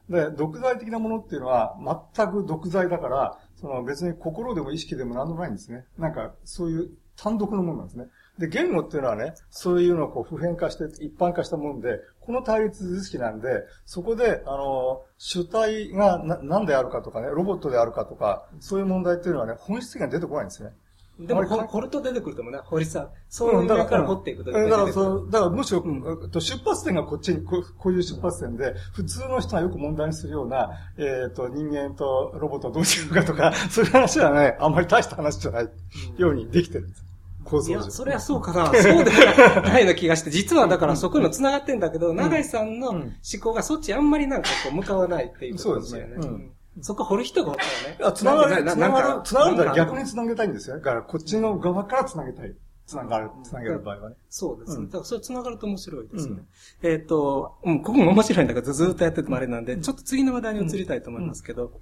で、独裁的なものっていうのは全く独裁だから、その別に心でも意識でも何でもないんですね。なんかそういう単独のものなんですね。で、言語っていうのはね、そういうのをこう普遍化して一般化したもので、この対立図式なんで、そこで、あの、主体がな何であるかとかね、ロボットであるかとか、そういう問題っていうのはね、本質的には出てこないんですね。でも、掘ると出てくると思うね、堀さん。そういう上から掘っていくとうんだから、そう、だからむしろ、うんえっと出発点がこっちにこう、こういう出発点で、普通の人がよく問題にするような、えっ、と、人間とロボットはどうしてるかとか、そういう話はね、あんまり大した話じゃないようにできてるんです。構いや。それはそうかな。そうではないような気がして、実はだからそこにも繋がってんだけど、長井さんのうん思考がそっちあんまりなんかこう向かわないっていうことだよね。そうですねんそこ掘る人が掘ったらね。あ、つながる、なつながる、つながるんだら逆につなげたいんですよ。だから、こっちの側からつなげたい。つながる、つなげる場合はね。そうですね。うんだからそれ繋がると面白いですね。うんえっ、と、うん、ここも面白いんだけど、ずっとやっててもあれなんで、ちょっと次の話題に移りたいと思いますけど、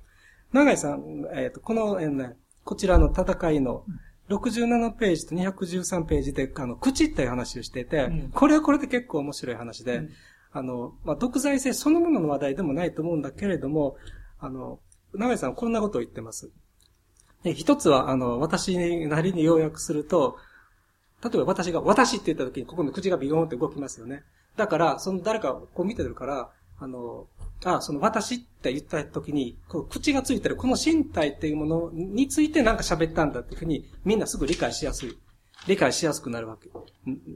長井さん、えっ、と、この、えーね、こちらの戦いの67ページと213ページで、あの、口っていう話をしていて、うんこれはこれで結構面白い話で、うんあの、まあ、独裁性そのものの話題でもないと思うんだけれども、あの、長井さんはこんなことを言ってます。で一つは、あの、私なりに要約すると、例えば私が、私って言った時に、ここの口がビヨーンって動きますよね。だから、その誰かこう見てるから、あの、あ、その私って言った時に、こう口がついてるこの身体っていうものについてなんか喋ったんだっていうふうに、みんなすぐ理解しやすい。理解しやすくなるわけ。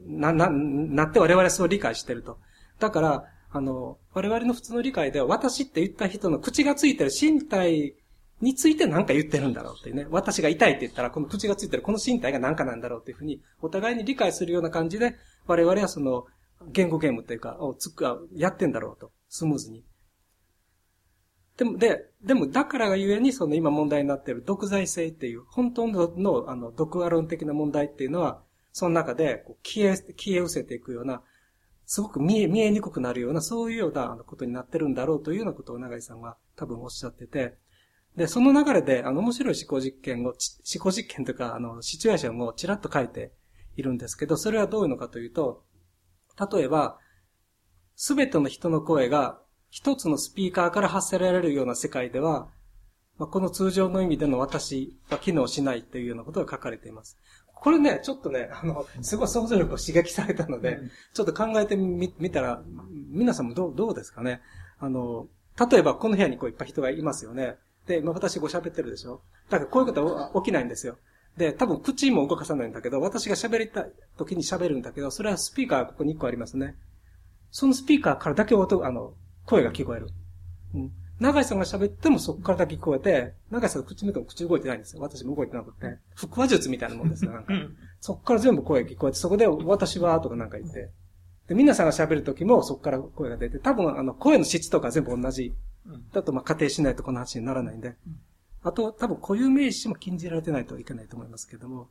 な、な、なって我々そう理解してると。だから、あの、我々の普通の理解では、私って言った人の口がついてる身体について何か言ってるんだろうっていうね。私が痛いって言ったら、この口がついてるこの身体が何かなんだろうっていうふうに、お互いに理解するような感じで、我々はその、言語ゲームっていうか、をつく、やってんだろうと。スムーズに。でも、で、でも、だからがゆえに、その今問題になっている独裁性っていう、本当の、の、あの、独話論的な問題っていうのは、その中で、消え、消え失せていくような、すごく見え、見えにくくなるような、そういうようなことになってるんだろうというようなことを永井さんは多分おっしゃってて、で、その流れで、あの、面白い思考実験を、思考実験というか、あの、シチュエーションをちらっと書いているんですけど、それはどういうのかというと、例えば、すべての人の声が一つのスピーカーから発せられるような世界では、まあ、この通常の意味での私は機能しないというようなことが書かれています。これね、ちょっとね、あの、すごい想像力を刺激されたので、ちょっと考えてみ、みたら、皆さんもどう、どうですかね？あの、例えばこの部屋にこういっぱい人がいますよね。で、今私ご喋ってるでしょ？だからこういうことは起きないんですよ。で、多分口も動かさないんだけど、私が喋りたい時に喋るんだけど、それはスピーカーがここに1個ありますね。そのスピーカーからだけ音、あの、声が聞こえる。うん。長井さんが喋ってもそこからだけ聞こえて、長井さん口見ても口動いてないんですよ。私も動いてなくて。腹話術みたいなもんですよ、なんか。そこから全部声が聞こえて、そこで私はとかなんか言って。で、皆さんが喋る時もそこから声が出て、多分あの、声の質とか全部同じ。だとまあ仮定しないとこの話にならないんで。あと、多分固有名詞も禁じられてないといけないと思いますけども。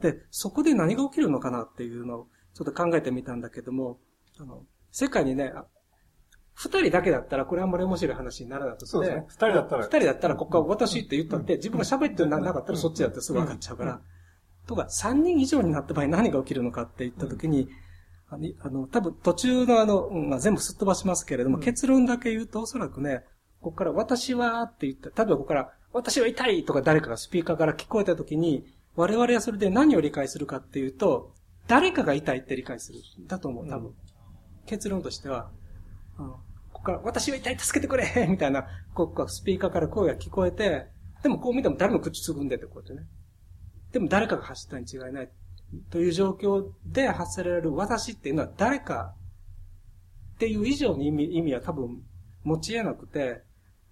で、そこで何が起きるのかなっていうのをちょっと考えてみたんだけども、あの、世界にね、あ二人だけだったらこれあんまり面白い話にならなくて。そうですね。二人だったら。二人だったらここは私って言ったって、自分が喋ってななかったらそっちだってすぐ分かっちゃうから。とか、三人以上になった場合何が起きるのかって言ったときに、あの、多分途中のあの、うんまあ、全部すっ飛ばしますけれども、結論だけ言うとおそらくね、ここから私はって言った、例えばここから私は痛いとか誰かがスピーカーから聞こえたときに、我々はそれで何を理解するかっていうと、誰かが痛いって理解する。だと思う、多分。結論としては、うんここから、私は痛い、助けてくれ みたいな、ここスピーカーから声が聞こえて、でもこう見ても誰も口つぐんでて、こうやってね。でも誰かが発したに違いない。という状況で発せられる私っていうのは誰かっていう以上に意味意味は多分持ち得なくて、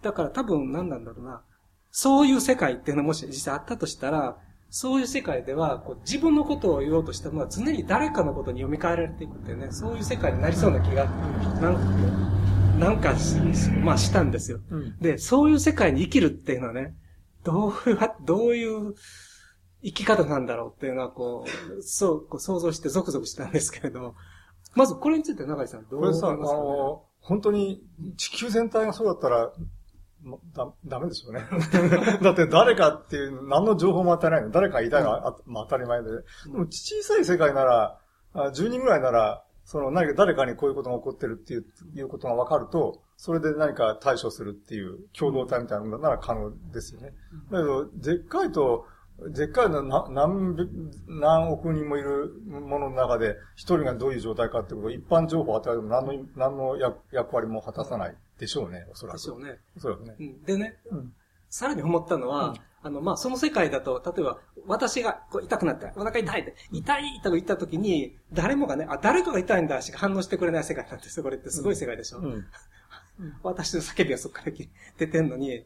だから多分何なんだろうな。そういう世界っていうのがもし実際あったとしたら、そういう世界では、こう自分のことを言おうとしたのは常に誰かのことに読み替えられていくっていうね、そういう世界になりそうな気が、なん、なんかまあしたんですよ、うん、で、そういう世界に生きるっていうのはね、どういう、どういう生き方なんだろうっていうのは、こう、そう、こう想像してゾクゾクしたんですけれども、まずこれについて永井さんどう思いますか、ね、これさ、あの、本当に地球全体がそうだったら、だ、ダメでしょうね。だって誰かっていう何の情報も与えないの。誰かいたら、うん、まあ当たり前で。でも小さい世界なら、10人ぐらいなら、その何か誰かにこういうことが起こってるっていういうことが分かると、それで何か対処するっていう共同体みたいなのなら可能ですよね。だけど、でっかいと、でっかいの何、何億人もいるものの中で、一人がどういう状態かってことを一般情報を与えても何の、何の役割も果たさないでしょうね、おそらく。でしょうね。おそらくね。でね、うん、さらに思ったのは、うん、あの、まあ、その世界だと、例えば、私がこう痛くなって、お腹痛いって、痛いと言った時に、誰もがね、あ、誰かが痛いんだしか反応してくれない世界なんですよ。これってすごい世界でしょ。うん、私の叫びはそこから出てんのに。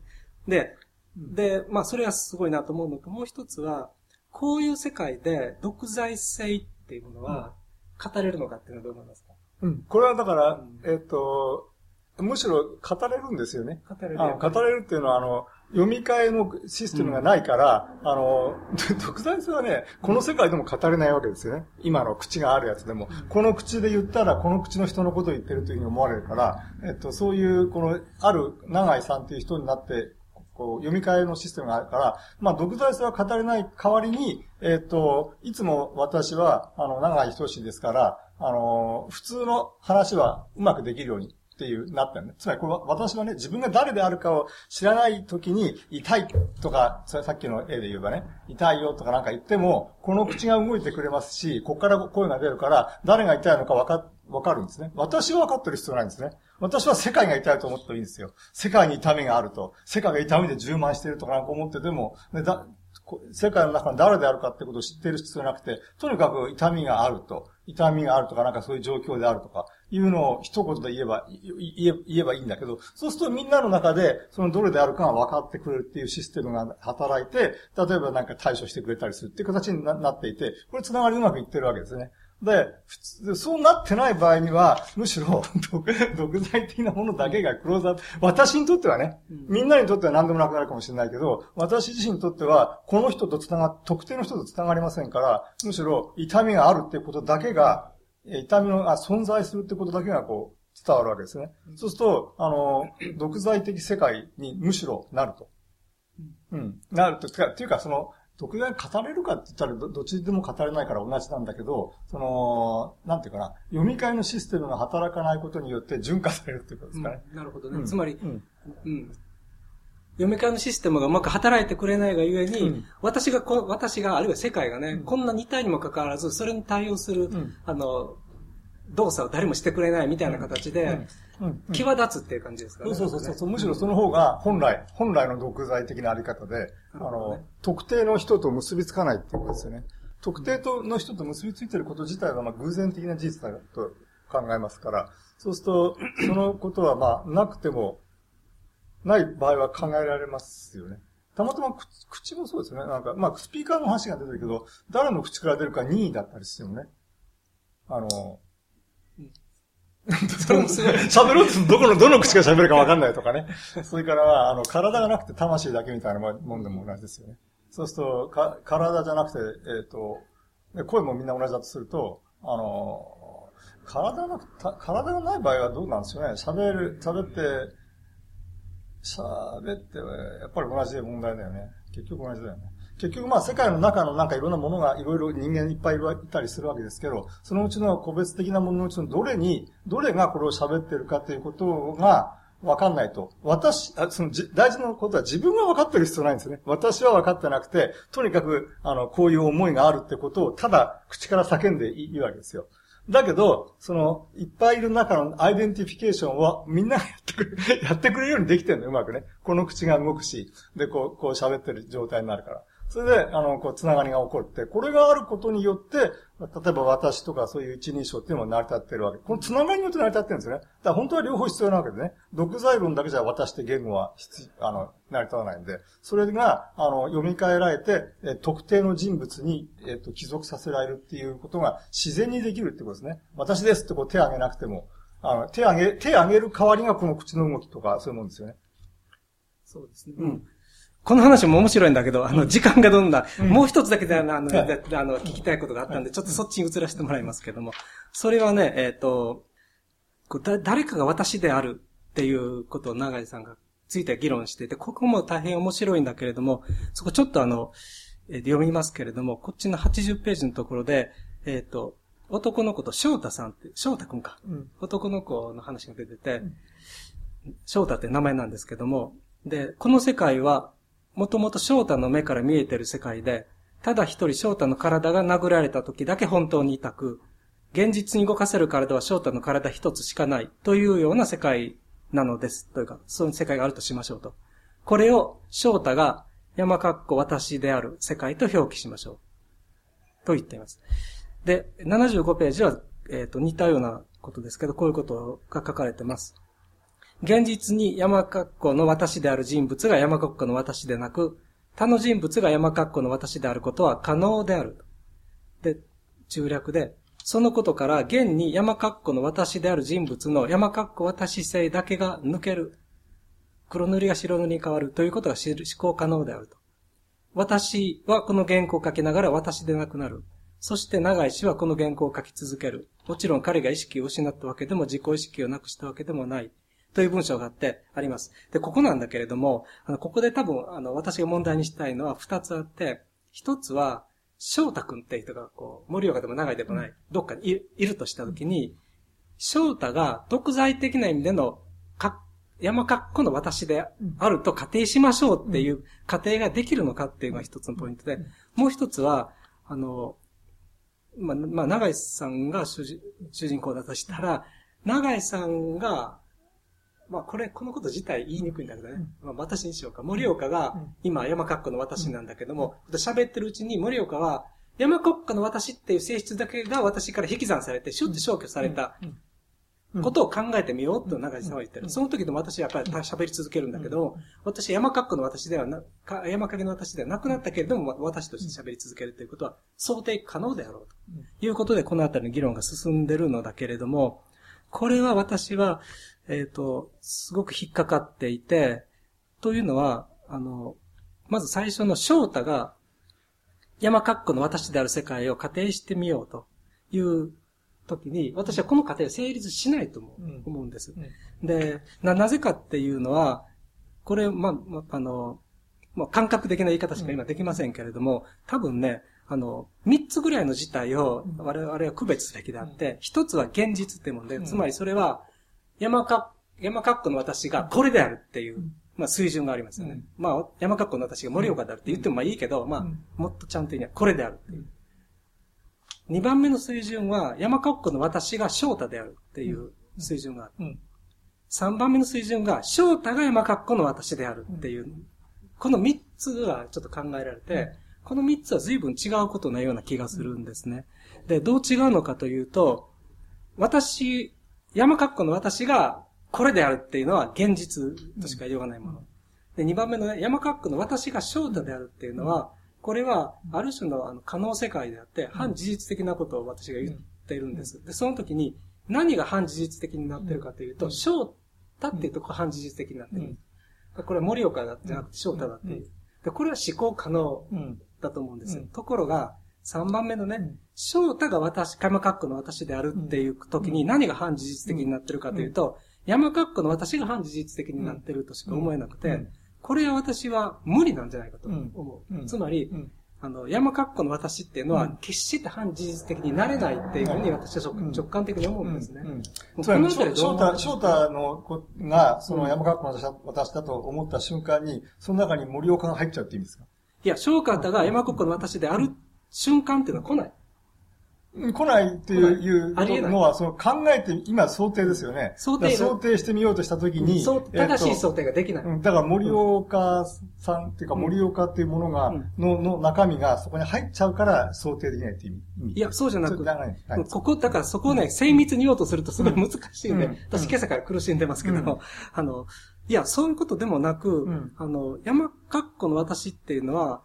で、で、まあ、それはすごいなと思うのと、もう一つは、こういう世界で独裁性っていうものは語れるのかっていうのはどう思いますか？うん。これはだから、うん、えっ、ー、と、むしろ語れるんですよね。語れる。語れるっていうのは、あの、読み替えのシステムがないから、うん、あの、独裁性はね、この世界でも語れないわけですよね。今の口があるやつでも。この口で言ったら、この口の人のことを言ってるというふうに思われるから、えっと、そういう、この、ある長井さんっていう人になって、こう、読み替えのシステムがあるから、まあ、独裁性は語れない代わりに、えっ、と、いつも私は、あの、長井仁ですから、あの、普通の話はうまくできるようにっていう、なったよね。つまり、これは私はね、自分が誰であるかを知らないときに、痛いとか、さっきの絵で言えばね、痛いよとかなんか言っても、この口が動いてくれますし、ここから声が出るから、誰が痛いのかわか、わかるんですね。私は分かってる必要ないんですね。私は世界が痛いと思ってもいいんですよ。世界に痛みがあると。世界が痛みで充満しているとかなんか思ってても、ね、だ世界の中の誰であるかってことを知ってる必要なくて、とにかく痛みがあると。痛みがあるとか、なんかそういう状況であるとか、いうのを一言で言えば、言えばいいんだけど、そうするとみんなの中で、そのどれであるかが分かってくれるっていうシステムが働いて、例えばなんか対処してくれたりするっていう形になっていて、これ繋がりうまくいってるわけですね。で、普通、そうなってない場合には、むしろ 独裁的なものだけがクローズアップ。私にとってはね、みんなにとっては何でもなくなるかもしれないけど、私自身にとっては、この人と繋が、特定の人と繋がりませんから、むしろ痛みがあるっていうことだけが、痛みの、あ存在するってことだけがこう、伝わるわけですね。そうすると、あの、独裁的世界にむしろなると。うん。なると。っていうか、その、独断語れるかって言ったらど、どっちでも語れないから同じなんだけど、その、なんていうかな、読み替えのシステムが働かないことによって純化されるっていうことですかね。うん、なるほどね。うん、つまり、うん、うん。読み替えのシステムがうまく働いてくれないがゆえに、うん、私がこ、私が、あるいは世界がね、こんな似たにもかかわらず、それに対応する、あの、動作を誰もしてくれないみたいな形で、際立つっていう感じですかね。そうそうそう。むしろその方が本来、本来の独裁的なあり方で、あの、特定の人と結びつかないっていうことですよね。特定との人と結びついていること自体は、まあ、偶然的な事実だと考えますから、そうすると、そのことは、まあ、なくても、ない場合は考えられますよね。たまたま口もそうですよね。なんか、まあ、スピーカーの話が出てるけど、誰の口から出るか任意だったりするよね。あの、喋ろうとどこの、どの口が喋るかわかんないとかね。それからは、あの、体がなくて魂だけみたいなもんでも同じですよね。そうすると、か、体じゃなくて、えっ、ー、と、声もみんな同じだとすると、あの、体なく、体がない場合はどうなんですよね。喋る、喋って、喋っては、やっぱり同じで問題だよね。結局同じだよね。結局まあ世界の中のなんかいろんなものがいろいろ人間いっぱいいたりするわけですけど、そのうちの個別的なもののうちのどれに、どれがこれを喋ってるかということがわかんないと。私、あそのじ大事なことは自分が分かってる必要ないんですね。私は分かってなくて、とにかく、あの、こういう思いがあるってことをただ口から叫んでいいわけですよ。だけど、その、いっぱいいる中のアイデンティフィケーションはみんながやってくれ、やってくれるようにできてるの、うまくね。この口が動くし、で、こう、こう喋ってる状態になるから。それで、あの、こう、つながりが起こって、これがあることによって、例えば私とかそういう一人称っていうのも成り立ってるわけ。このつながりによって成り立ってるんですよね。だから本当は両方必要なわけでね。独裁論だけじゃ私って言語は必、あの、成り立たないんで、それが、あの、読み替えられて、え特定の人物に、えっ、と、帰属させられるっていうことが自然にできるってことですね。私ですってこう手挙げなくても、あの、手挙げ、手挙げる代わりがこの口の動きとか、そういうもんですよね。そうですね。うん。この話も面白いんだけど、あの、時間がどんな、うん、もう一つだけで、あの、あの、聞きたいことがあったんで、ちょっとそっちに移らせてもらいますけども、それはね、えっ、ー、と、誰かが私であるっていうことを長井さんがついて議論していて、ここも大変面白いんだけれども、そこちょっとあの、えー、読みますけれども、こっちの80ページのところで、えっ、ー、と、男の子と翔太さんって、翔太くんか、うん、男の子の話が出てて、うん、翔太って名前なんですけども、で、この世界はもともと翔太の目から見えてる世界で、ただ一人翔太の体が殴られた時だけ本当に痛く、現実に動かせる体は翔太の体一つしかないというような世界なのです。というか、そういう世界があるとしましょうと。これを翔太が山かっこ私である世界と表記しましょう。と言っています。で、75ページは、えっ、ー、と、似たようなことですけど、こういうことが書かれてます。現実に山括弧の私である人物が山括弧の私でなく、他の人物が山括弧の私であることは可能である。で、中略で、そのことから現に山括弧の私である人物の山括弧私性だけが抜ける。黒塗りが白塗りに変わるということが思考可能であると。私はこの原稿を書きながら私でなくなる。そして長井氏はこの原稿を書き続ける。もちろん彼が意識を失ったわけでも自己意識をなくしたわけでもない。という文章があって、あります。で、ここなんだけれども、あの、ここで多分、あの、私が問題にしたいのは二つあって、一つは、翔太くんって人が、こう、森岡でも長井でもない、どっかにいるとしたときに、翔太が独裁的な意味での、か、山かっこの私であると仮定しましょうっていう仮定ができるのかっていうのが一つのポイントで、もう一つは、あの、まあ、まあ、長井さんが主人公だとしたら、長井さんがまあこれ、このこと自体言いにくいんだけどね。うん、まあ私にしようか。森岡が、今山格好の私なんだけども、喋、ってるうちに森岡は、山国家の私っていう性質だけが私から引き算されて、シュッて消去されたことを考えてみようと中地さんは言ってる。その時でも私はやっぱり喋り続けるんだけど、私山格好の私ではな、山影の私ではなくなったけれども、私として喋り続けるということは想定可能であろうと。いうことで、このあたりの議論が進んでるのだけれども、これは私は、えっ、ー、と、すごく引っかかっていて、というのは、あの、まず最初の翔太が山括弧の私である世界を仮定してみようという時に、私はこの仮定成立しないと思う,、思うんです、うん、でな、なぜかっていうのは、これ、まあ、あの、まあ、感覚的な言い方しか今できませんけれども、多分ね、あの、三つぐらいの事態を我々は区別すべきであって、一つは現実ってもんで、つまりそれは、山か、山かっこの私がこれであるっていう、まあ水準がありますよね。まあ山かっこの私が盛岡であるって言ってもまあいいけど、まあもっとちゃんと言うにはこれであるっていう。二番目の水準は山かっこの私が翔太であるっていう水準がある。三番目の水準が翔太が山かっこの私であるっていう。この三つがちょっと考えられて、この三つは随分違うことなような気がするんですね。で、どう違うのかというと、私山括弧の私がこれであるっていうのは現実としか言いようがないもの。で、二番目のね、山括弧の私が翔太であるっていうのは、これはある種のあの可能世界であって、反事実的なことを私が言っているんです。で、その時に何が反事実的になってるかというと、翔太っていうとこが反事実的になってる。これは森岡だじゃなくて翔太だっていう。で、これは思考可能だと思うんですよ。ところが、3番目のね、翔太が私、山括弧の私であるっていう時に何が反事実的になってるかというと、山括弧の私が反事実的になってるとしか思えなくて、これは私は無理なんじゃないかと思う。つまり、あの、山括弧の私っていうのは、決して反事実的になれないっていうふうに私は直感的に思うんですね。その翔太、翔太の子が、その山括弧の私だと思った瞬間に、その中に森岡が入っちゃうって意味ですか？いや、翔太が山括弧の私である瞬間っていうのは来ない。来ないっていうのは、その考えて、今想定ですよね。想定。想定してみようとしたときに、正しい想定ができない。だから森岡さんっていうか森岡っていうものが、の、の中身がそこに入っちゃうから想定できないっていう意味。いや、そうじゃなくて、ここ、だからそこをね、精密に言おうとするとすごい難しいんで、私今朝から苦しんでますけど、あの、いや、そういうことでもなく、あの、山括弧の私っていうのは、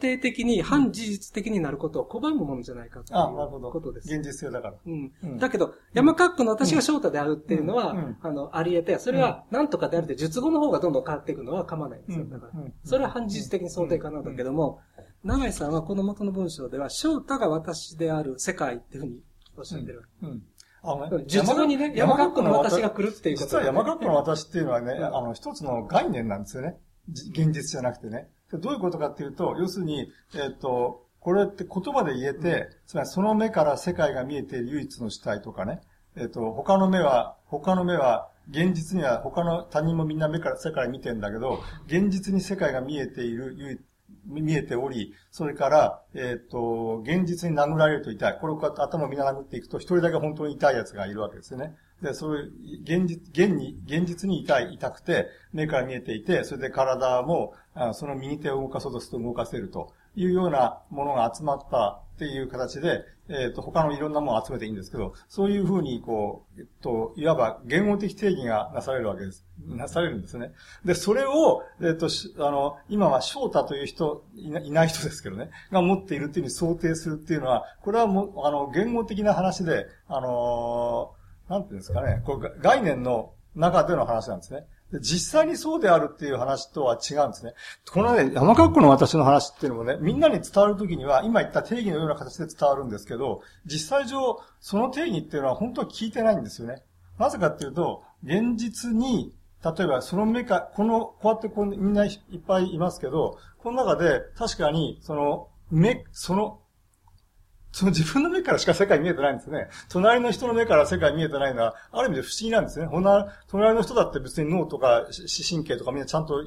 定的に反事実的になることを拒むものじゃないかということです。現実性だから。うん。だけど、山括弧の私が翔太であるっていうのは、あの、あり得て、それは何とかであるって、術後の方がどんどん変わっていくのは構わないんですよ。だから、それは反事実的に想定可能だけども、長井さんはこの元の文章では、翔太が私である世界っていうふうにおっしゃってる。うん。あのね、術後にね、山括弧の私が来るっていうこと、実は山括弧の私っていうのはね、あの、一つの概念なんですよね。現実じゃなくてね。どういうことかっていうと、要するに、えっ、と、これって言葉で言えて、つまりその目から世界が見えている唯一の主体とかね、えっ、と、他の目は、他の目は、現実には他の他人もみんな目から世界見てんだけど、現実に世界が見えている、見えており、それから、えっ、と、現実に殴られると痛い。これを頭をみんな殴っていくと、一人だけ本当に痛い奴がいるわけですよね。で、そういう、現実、現に、現実に痛い、痛くて、目から見えていて、それで体も、その右手を動かそうとすると動かせるというようなものが集まったっていう形で、えっ、ー、と、他のいろんなものを集めていいんですけど、そういうふうに、こう、えっと、いわば言語的定義がなされるわけです。なされるんですね。で、それを、えっ、ー、と、あの、今は翔太という人いな、いない人ですけどね、が持っているっていうふうに想定するっていうのは、これはもう、あの、言語的な話で、あのー、なんていうんですかね、こう概念の中での話なんですね。実際にそうであるっていう話とは違うんですね。このね、山括弧の私の話っていうのもね、みんなに伝わるときには、今言った定義のような形で伝わるんですけど、実際上、その定義っていうのは本当は聞いてないんですよね。なぜかっていうと、現実に、例えばその目か、この、こうやってこうみんないっぱいいますけど、この中で確かに、その、目、その、その自分の目からしか世界見えてないんですね。隣の人の目から世界見えてないのは、ある意味で不思議なんですね。ほな、隣の人だって別に脳とか神経とかみんなちゃんと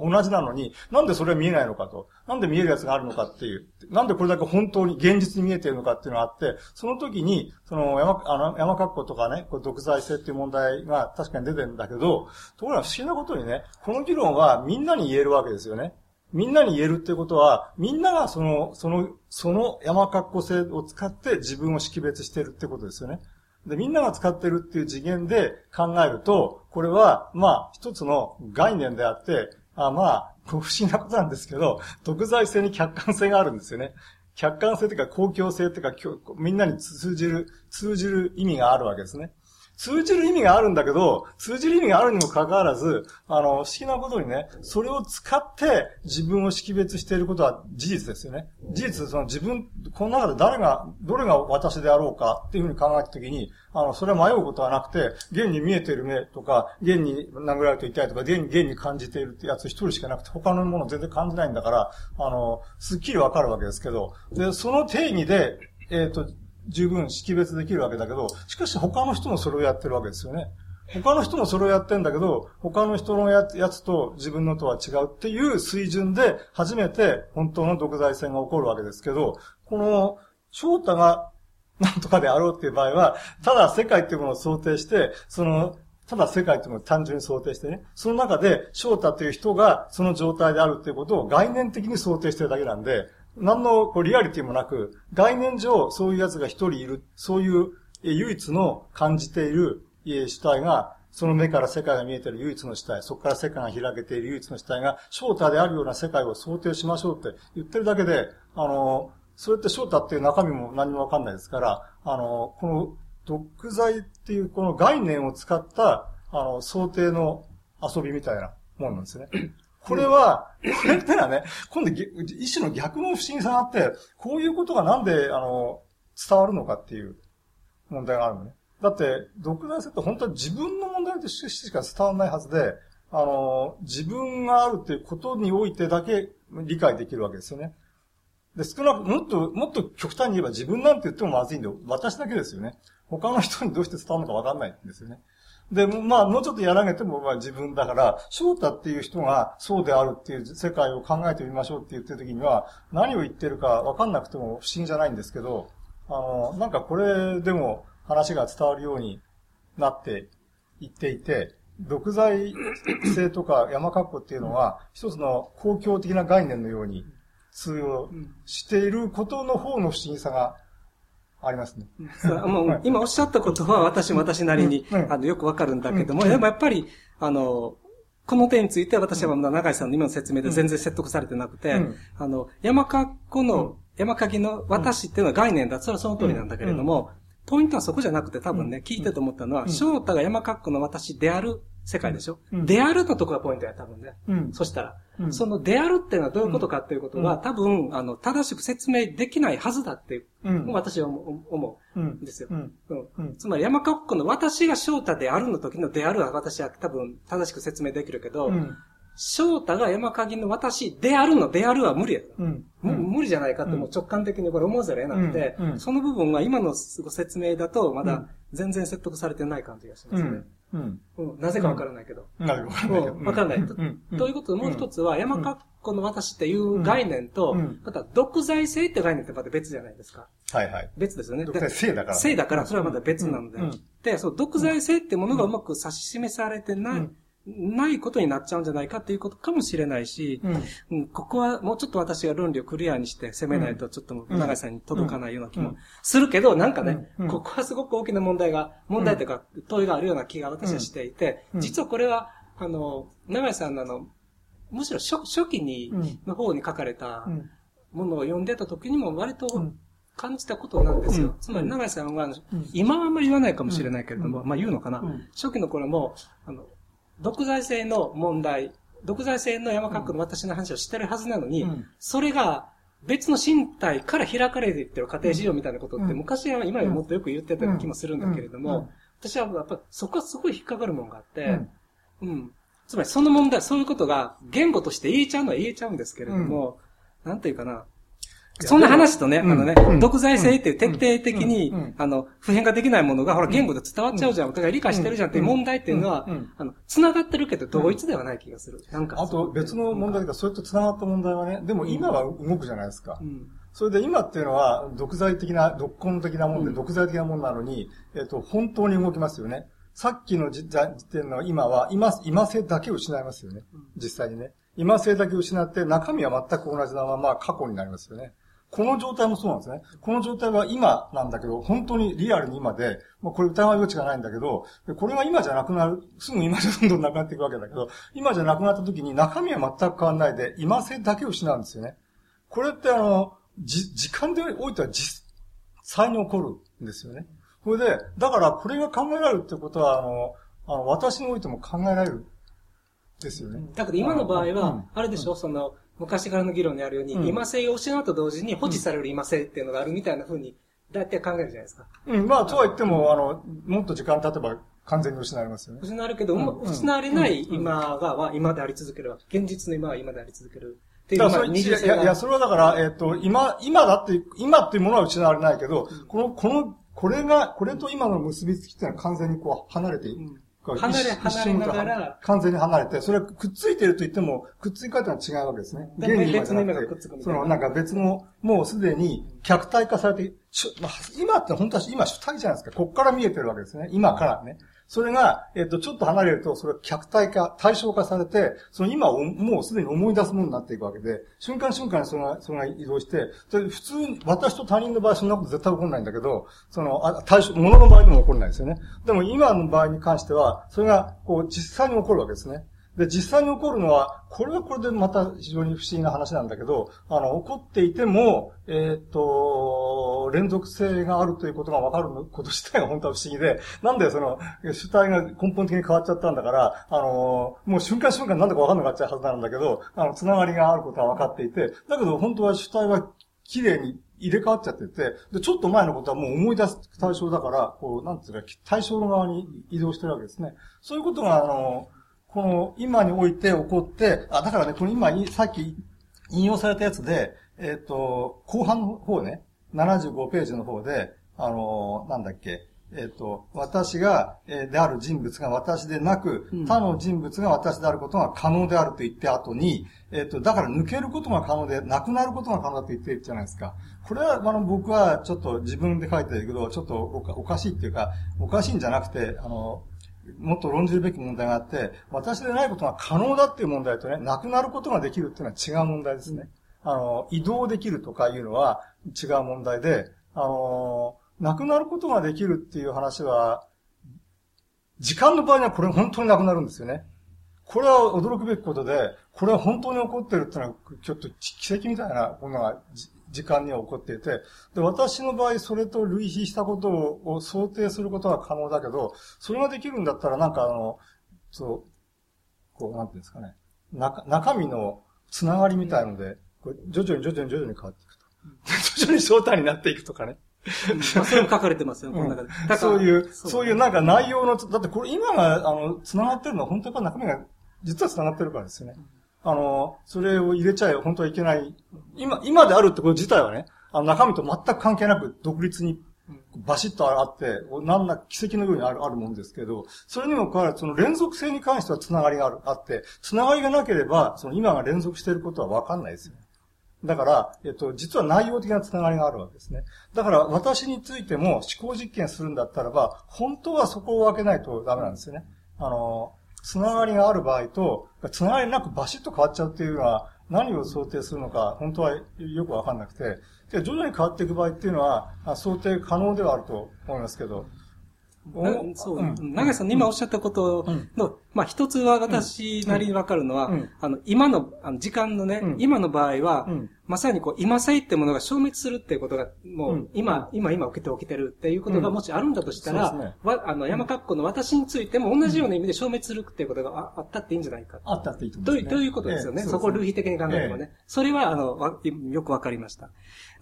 同じなのに、なんでそれは見えないのかと。なんで見えるやつがあるのかっていう。なんでこれだけ本当に現実に見えてるのかっていうのがあって、その時に、その山、あの、山括弧とかね、こう独裁性っていう問題が確かに出てるんだけど、ところが不思議なことにね、この議論はみんなに言えるわけですよね。みんなに言えるっていうことは、みんながその、その、その山格好性を使って自分を識別してるってことですよね。で、みんなが使ってるっていう次元で考えると、これは、まあ、一つの概念であって、あまあ、不思議なことなんですけど、独裁性に客観性があるんですよね。客観性というか公共性というか、みんなに通じる、通じる意味があるわけですね。通じる意味があるんだけど、通じる意味があるにもかかわらず、あの、不思議なことにね、それを使って自分を識別していることは事実ですよね。事実、その自分、この中で誰が、どれが私であろうかっていうふうに考えたときに、あの、それは迷うことはなくて、現に見えている目とか、現に殴られていたいとか、現に、現に感じているってやつ一人しかなくて、他のもの全然感じないんだから、あの、すっきりわかるわけですけど、で、その定義で、えっ、ー、と、十分識別できるわけだけど、しかし他の人もそれをやってるわけですよね。他の人もそれをやってんだけど、他の人のやつと自分のとは違うっていう水準で初めて本当の独裁戦が起こるわけですけど、この翔太が何とかであろうっていう場合は、ただ世界っていうものを想定して、その、ただ世界っていうものを単純に想定してね、その中で翔太という人がその状態であるっていうことを概念的に想定してるだけなんで、何のこうリアリティもなく、概念上そういう奴が一人いる、そういう唯一の感じている主体が、その目から世界が見えている唯一の主体、そこから世界が開けている唯一の主体が、翔太であるような世界を想定しましょうって言ってるだけで、あの、それって翔太っていう中身も何もわかんないですから、あの、この独裁っていうこの概念を使った、あの、想定の遊びみたいなもんなんですね。これは、これってのはね、今度一種の逆の不思議さがあって、こういうことがなんで、あの、伝わるのかっていう問題があるのね。だって、独裁性って本当は自分の問題としてしか伝わらないはずで、あの、自分があるっていうことにおいてだけ理解できるわけですよね。で、少なく、もっと、もっと極端に言えば自分なんて言ってもまずいんで、私だけですよね。他の人にどうして伝わるのかわかんないんですよね。で、まあ、もうちょっとやらげても、まあ自分だから、翔太っていう人がそうであるっていう世界を考えてみましょうって言ってる時には、何を言ってるか分かんなくても不思議じゃないんですけど、あの、なんかこれでも話が伝わるようになっていっていて、独裁性とか山括弧っていうのは、一つの公共的な概念のように通用していることの方の不思議さがありますね。もう今おっしゃったことは私も私なりに、あのよくわかるんだけども、でもやっぱり、あの、この点について私は長井さんの今の説明で全然説得されてなくて、あの、山括弧の、山鍵の私っていうのは概念だ。それはその通りなんだけれども、ポイントはそこじゃなくて多分ね、聞いてと思ったのは、翔太が山括弧の私である世界でしょ、うん、であるのとこがポイントや、多分ね。うん、そしたら、うん、そのであるっていうのはどういうことかっていうことは、多分、あの、正しく説明できないはずだっていう、私は思うん。ですよ。つまり山括弧の私が翔太であるの時のであるは私は多分正しく説明できるけど、翔太が山鍵の私であるのであるは無理や、うん、無理じゃないかってもう直感的にこれ思わざるを得なくて、その部分が今のご説明だとまだ全然説得されてない感じがしますね。うん。なぜかわからないけど。なるほど。わからない。ということで、もう一つは、山括弧の私っていう概念と、また、独裁性って概念ってまた別じゃないですか。はいはい。別ですよね。独裁性だから。性だから、それはまた別なんで。で、その独裁性ってものがうまく指し示されてない、ないことになっちゃうんじゃないかっていうことかもしれないし、うん、ここはもうちょっと私が論理をクリアにして攻めないとちょっと長井さんに届かないような気もするけど、なんかね、ここはすごく大きな問題が、問題というか問いがあるような気が私はしていて、実はこれは、あの、長井さんのあの、むしろ初初期に、の方に書かれたものを読んでた時にも割と感じたことなんですよ。つまり長井さんは、今はあんまり言わないかもしれないけれども、まあ言うのかな。初期の頃も、あの、独裁性の問題、独裁性の山角の私の話をしてるはずなのに、うん、それが別の身体から開かれていってる家庭事情みたいなことって、昔は今よりもっとよく言ってた気もするんだけれども、私はやっぱそこはすごい引っかかるものがあって、うん。つまりその問題、そういうことが言語として言えちゃうのは言えちゃうんですけれども、なんていうかな、そんな話とね、あのね、独裁性っていう徹底的に、あの、普遍化できないものが、ほら、言語で伝わっちゃうじゃん、お互い理解してるじゃんっていう問題っていうのは、あの、繋がってるけど、同一ではない気がする。なんか。あと、別の問題とか、それと繋がった問題はね、でも今は動くじゃないですか。それで今っていうのは、独裁的な、独根的なもんで、独裁的なもんなのに、えっと、本当に動きますよね。さっきの時点の今は、今、今性だけを失いますよね。実際にね。今性だけを失って、中身は全く同じなまま過去になりますよね。この状態もそうなんですね。この状態は今なんだけど、本当にリアルに今で、もうこれ疑う余地がないんだけど、これが今じゃなくなる、すぐ今じゃどんどんなくなっていくわけだけど、今じゃなくなった時に中身は全く変わらないで、今性だけを失うんですよね。これってあの、じ、時間でおいては実際に起こるんですよね。これで、だからこれが考えられるってことは、あの、あの、私においても考えられる。ですよね。だから今の場合は、あれでしょ、その、昔からの議論にあるように、うん、今性を失うと同時に保持される今性っていうのがあるみたいな風に、だいたい考えるじゃないですか。うん、まあ、とは言っても、あの、もっと時間経てば完全に失われますよね。失われるけど、うん、失われない今が、は今であり続ける。現実の今は今であり続ける。っていう、まあ、いや、いや、それはだから、えっ、ー、と、今、今だって、今っていうものは失われないけど、この、この、これが、これと今の結びつきっていうのは完全にこう、離れている。離れ、離れながら。完全に離れて、それはくっついてると言っても、くっつき方は違うわけですね。現に別の今がく。その、なんか別の、もうすでに客体化されて、今って本当は今主体じゃないですか。こっから見えてるわけですね。今からね。それが、えっ、と、ちょっと離れると、それは客体化、対象化されて、その今もうすでに思い出すものになっていくわけで、瞬間瞬間にそれが、それが移動して、普通、私と他人の場合そんなこと絶対起こらないんだけど、その、あ対象、物の場合でも起こらないですよね。でも今の場合に関しては、それが、こう、実際に起こるわけですね。で、実際に起こるのは、これはこれでまた非常に不思議な話なんだけど、あの、起こっていても、えっ、と、連続性があるということが分かること自体が本当は不思議で、なんでその、主体が根本的に変わっちゃったんだから、あの、もう瞬間瞬間なんだか分かんなくなっちゃうはずなんだけど、あの、つながりがあることは分かっていて、だけど本当は主体は綺麗に入れ替わっちゃってて、で、ちょっと前のことはもう思い出す対象だから、こう、なんていうか、対象の側に移動してるわけですね。そういうことが、あの、この今において起こって、あ、だからね、この今、さっき引用されたやつで、えっ、ー、と、後半の方ね、75ページの方で、あの、なんだっけ、えっ、と、私が、えーである人物が私でなく、うん他の人物が私であることが可能であると言って後に、えっ、と、だから抜けることが可能で、なくなることが可能だと言ってるじゃないですか。これは、あの、僕はちょっと自分で書いてるけど、ちょっとおかおかしいっていうか、おかしいんじゃなくて、あの、もっと論じるべき問題があって、私でないことが可能だっていう問題とね、なくなることができるっていうのは違う問題ですね。あの、移動できるとかいうのは違う問題で、あの、なくなることができるっていう話は、時間の場合にはこれ本当になくなるんですよね。これは驚くべきことで、これは本当に起こってるっていうのは、ちょっと奇跡みたいなものがじ時間には起こっていて、で、私の場合、それと類比したことをを想定することは可能だけど、それができるんだったら、なんかあの、そう、こう、なんていうんですかね、中中身のつながりみたいので、こう徐々に徐々に徐々に変わっていくと。徐々に正体になっていくとかね。まあそれも書かれてますよ、この中で。だからそういう、そそういうなんか内容の、だってこれ今が、あの、繋がってるのは本当やっぱ中身が、実は繋がってるからですよね。あの、それを入れちゃえ本当はいけない。今、今であるってこと自体はね、あの中身と全く関係なく独立にバシッとあって、なんな奇跡のようにある、あるもんですけど、それにもかかわらず、その連続性に関しては繋がりがある、あって、繋がりがなければ、その今が連続していることはわかんないですよ。だから、えっと、実は内容的なつながりがあるわけですね。だから、私についても思考実験するんだったらば、本当はそこを分けないとダメなんですよね。あの、つながりがある場合と、つながりなくバシッと変わっちゃうっていうのは、何を想定するのか、本当はよくわかんなくて、で徐々に変わっていく場合っていうのは、想定可能ではあると思いますけど、そう、ん。長井さんの今おっしゃったことの、まあ一つは私なりにわかるのは、うん。あの、今の、あの時間のね、うん。今の場合は、うん。まさにこう、今さいってものが消滅するっていうことが、もう、うん。今、今、今起きて起きてるっていうことがうん。もしあるんだとしたら、あの、山格好の私についても同じような意味で消滅するっていうことがああったっていいんじゃないか。あったっていいと思といということですよね？ええそこを類比的に考えればね。え。それは、あの、わよくわかりました。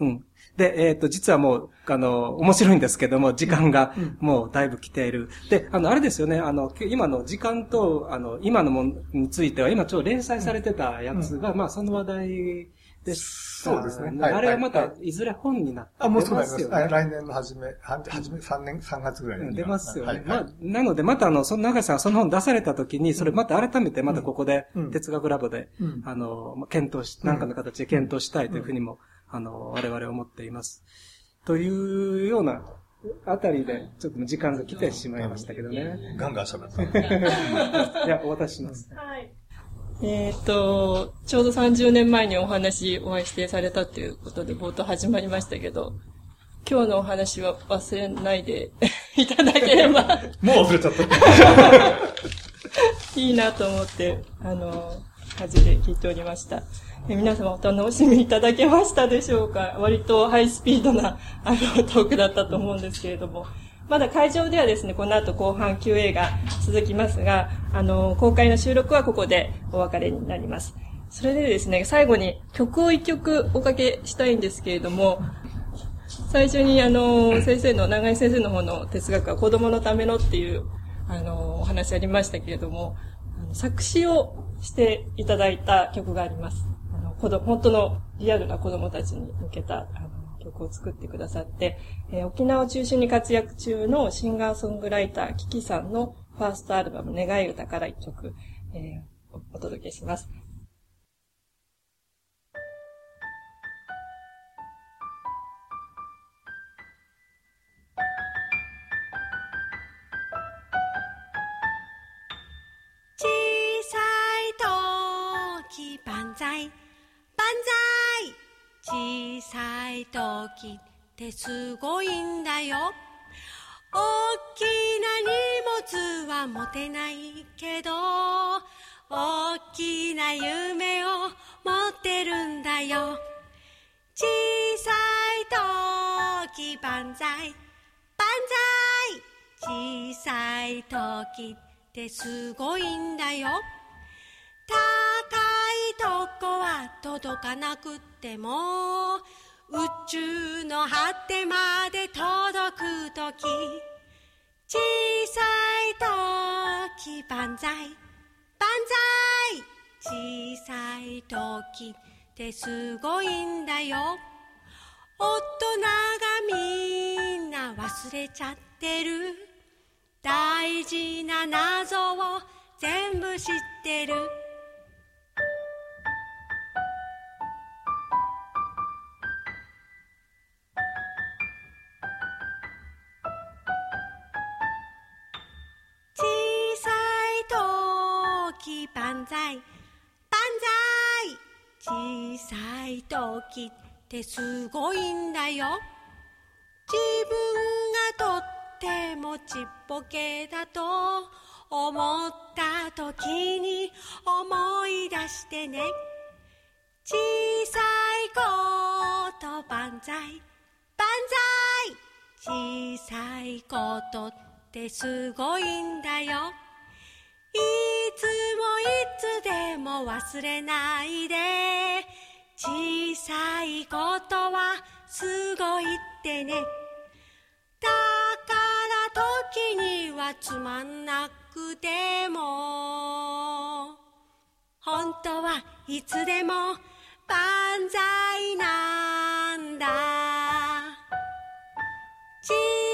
うん。で、えっ、と、実はもう、あの、面白いんですけども、時間がもうだいぶ来ている。で、あの、あれですよね、あの、今の時間と、あの、今のものについては、今ちょうど連載されてたやつが、まあ、その話題でそうですね。はいあれはまたは、いずれ本になってあ、もうそうなります。よね。はい来年の初め、は初め、3年、3月ぐらいに。出ますよね。まあ、なので、またあの、その長井さんがその本出された時に、それまた改めてまたここでうん、哲学ラボで、うん。あの、まあ検討し、何かの形で検討したいというふうにも、あの、我々思っています。というようなあたりで、ちょっと時間が来てしまいましたけどね。ガンガン喋った。いや、お渡しします。はい。えっ、と、ちょうど30年前にお話、お会いしてされたということで冒頭始まりましたけど、今日のお話は忘れないで いただければもう忘れちゃった。いいなと思って、あの、恥で聞いておりました。皆様お楽しみいただけましたでしょうか？割とハイスピードな、あの、トークだったと思うんですけれども。まだ会場ではですね、この後後半 QA が続きますが、あの、公開の収録はここでお別れになります。それでですね、最後に曲を一曲おかけしたいんですけれども、最初にあの、先生の、長井先生の方の哲学は子供のためのっていう、あの、お話ありましたけれども、作詞をしていただいた曲があります。あの、子供、本当のリアルな子供たちに向けた、あの、曲を作ってくださって、えー沖縄を中心に活躍中のシンガーソングライター、キキさんのファーストアルバム、願い歌から一曲、えーお届けします。小さい時万歳小さい時ってすごいんだよ。大きな荷物は持てないけど大きな夢を持ってるんだよ。小さい時万歳万歳。小さい時ってすごいんだよ。高いとこは届かなくっても宇宙の果てまで届くとき小さいとき万歳万歳小さいときってすごいんだよ。大人がみんな忘れちゃってる。大事な謎を全部知ってる。時万歳。小さい時ってすごいんだよ。自分がとってもちっぽけだと思った時に思い出してね。小さいこと万歳。万歳。小さいことってすごいんだよ。いつもいつでも忘れないで。小さいことはすごいってね。だから時にはつまんなくても。本当はいつでも万歳なんだ。小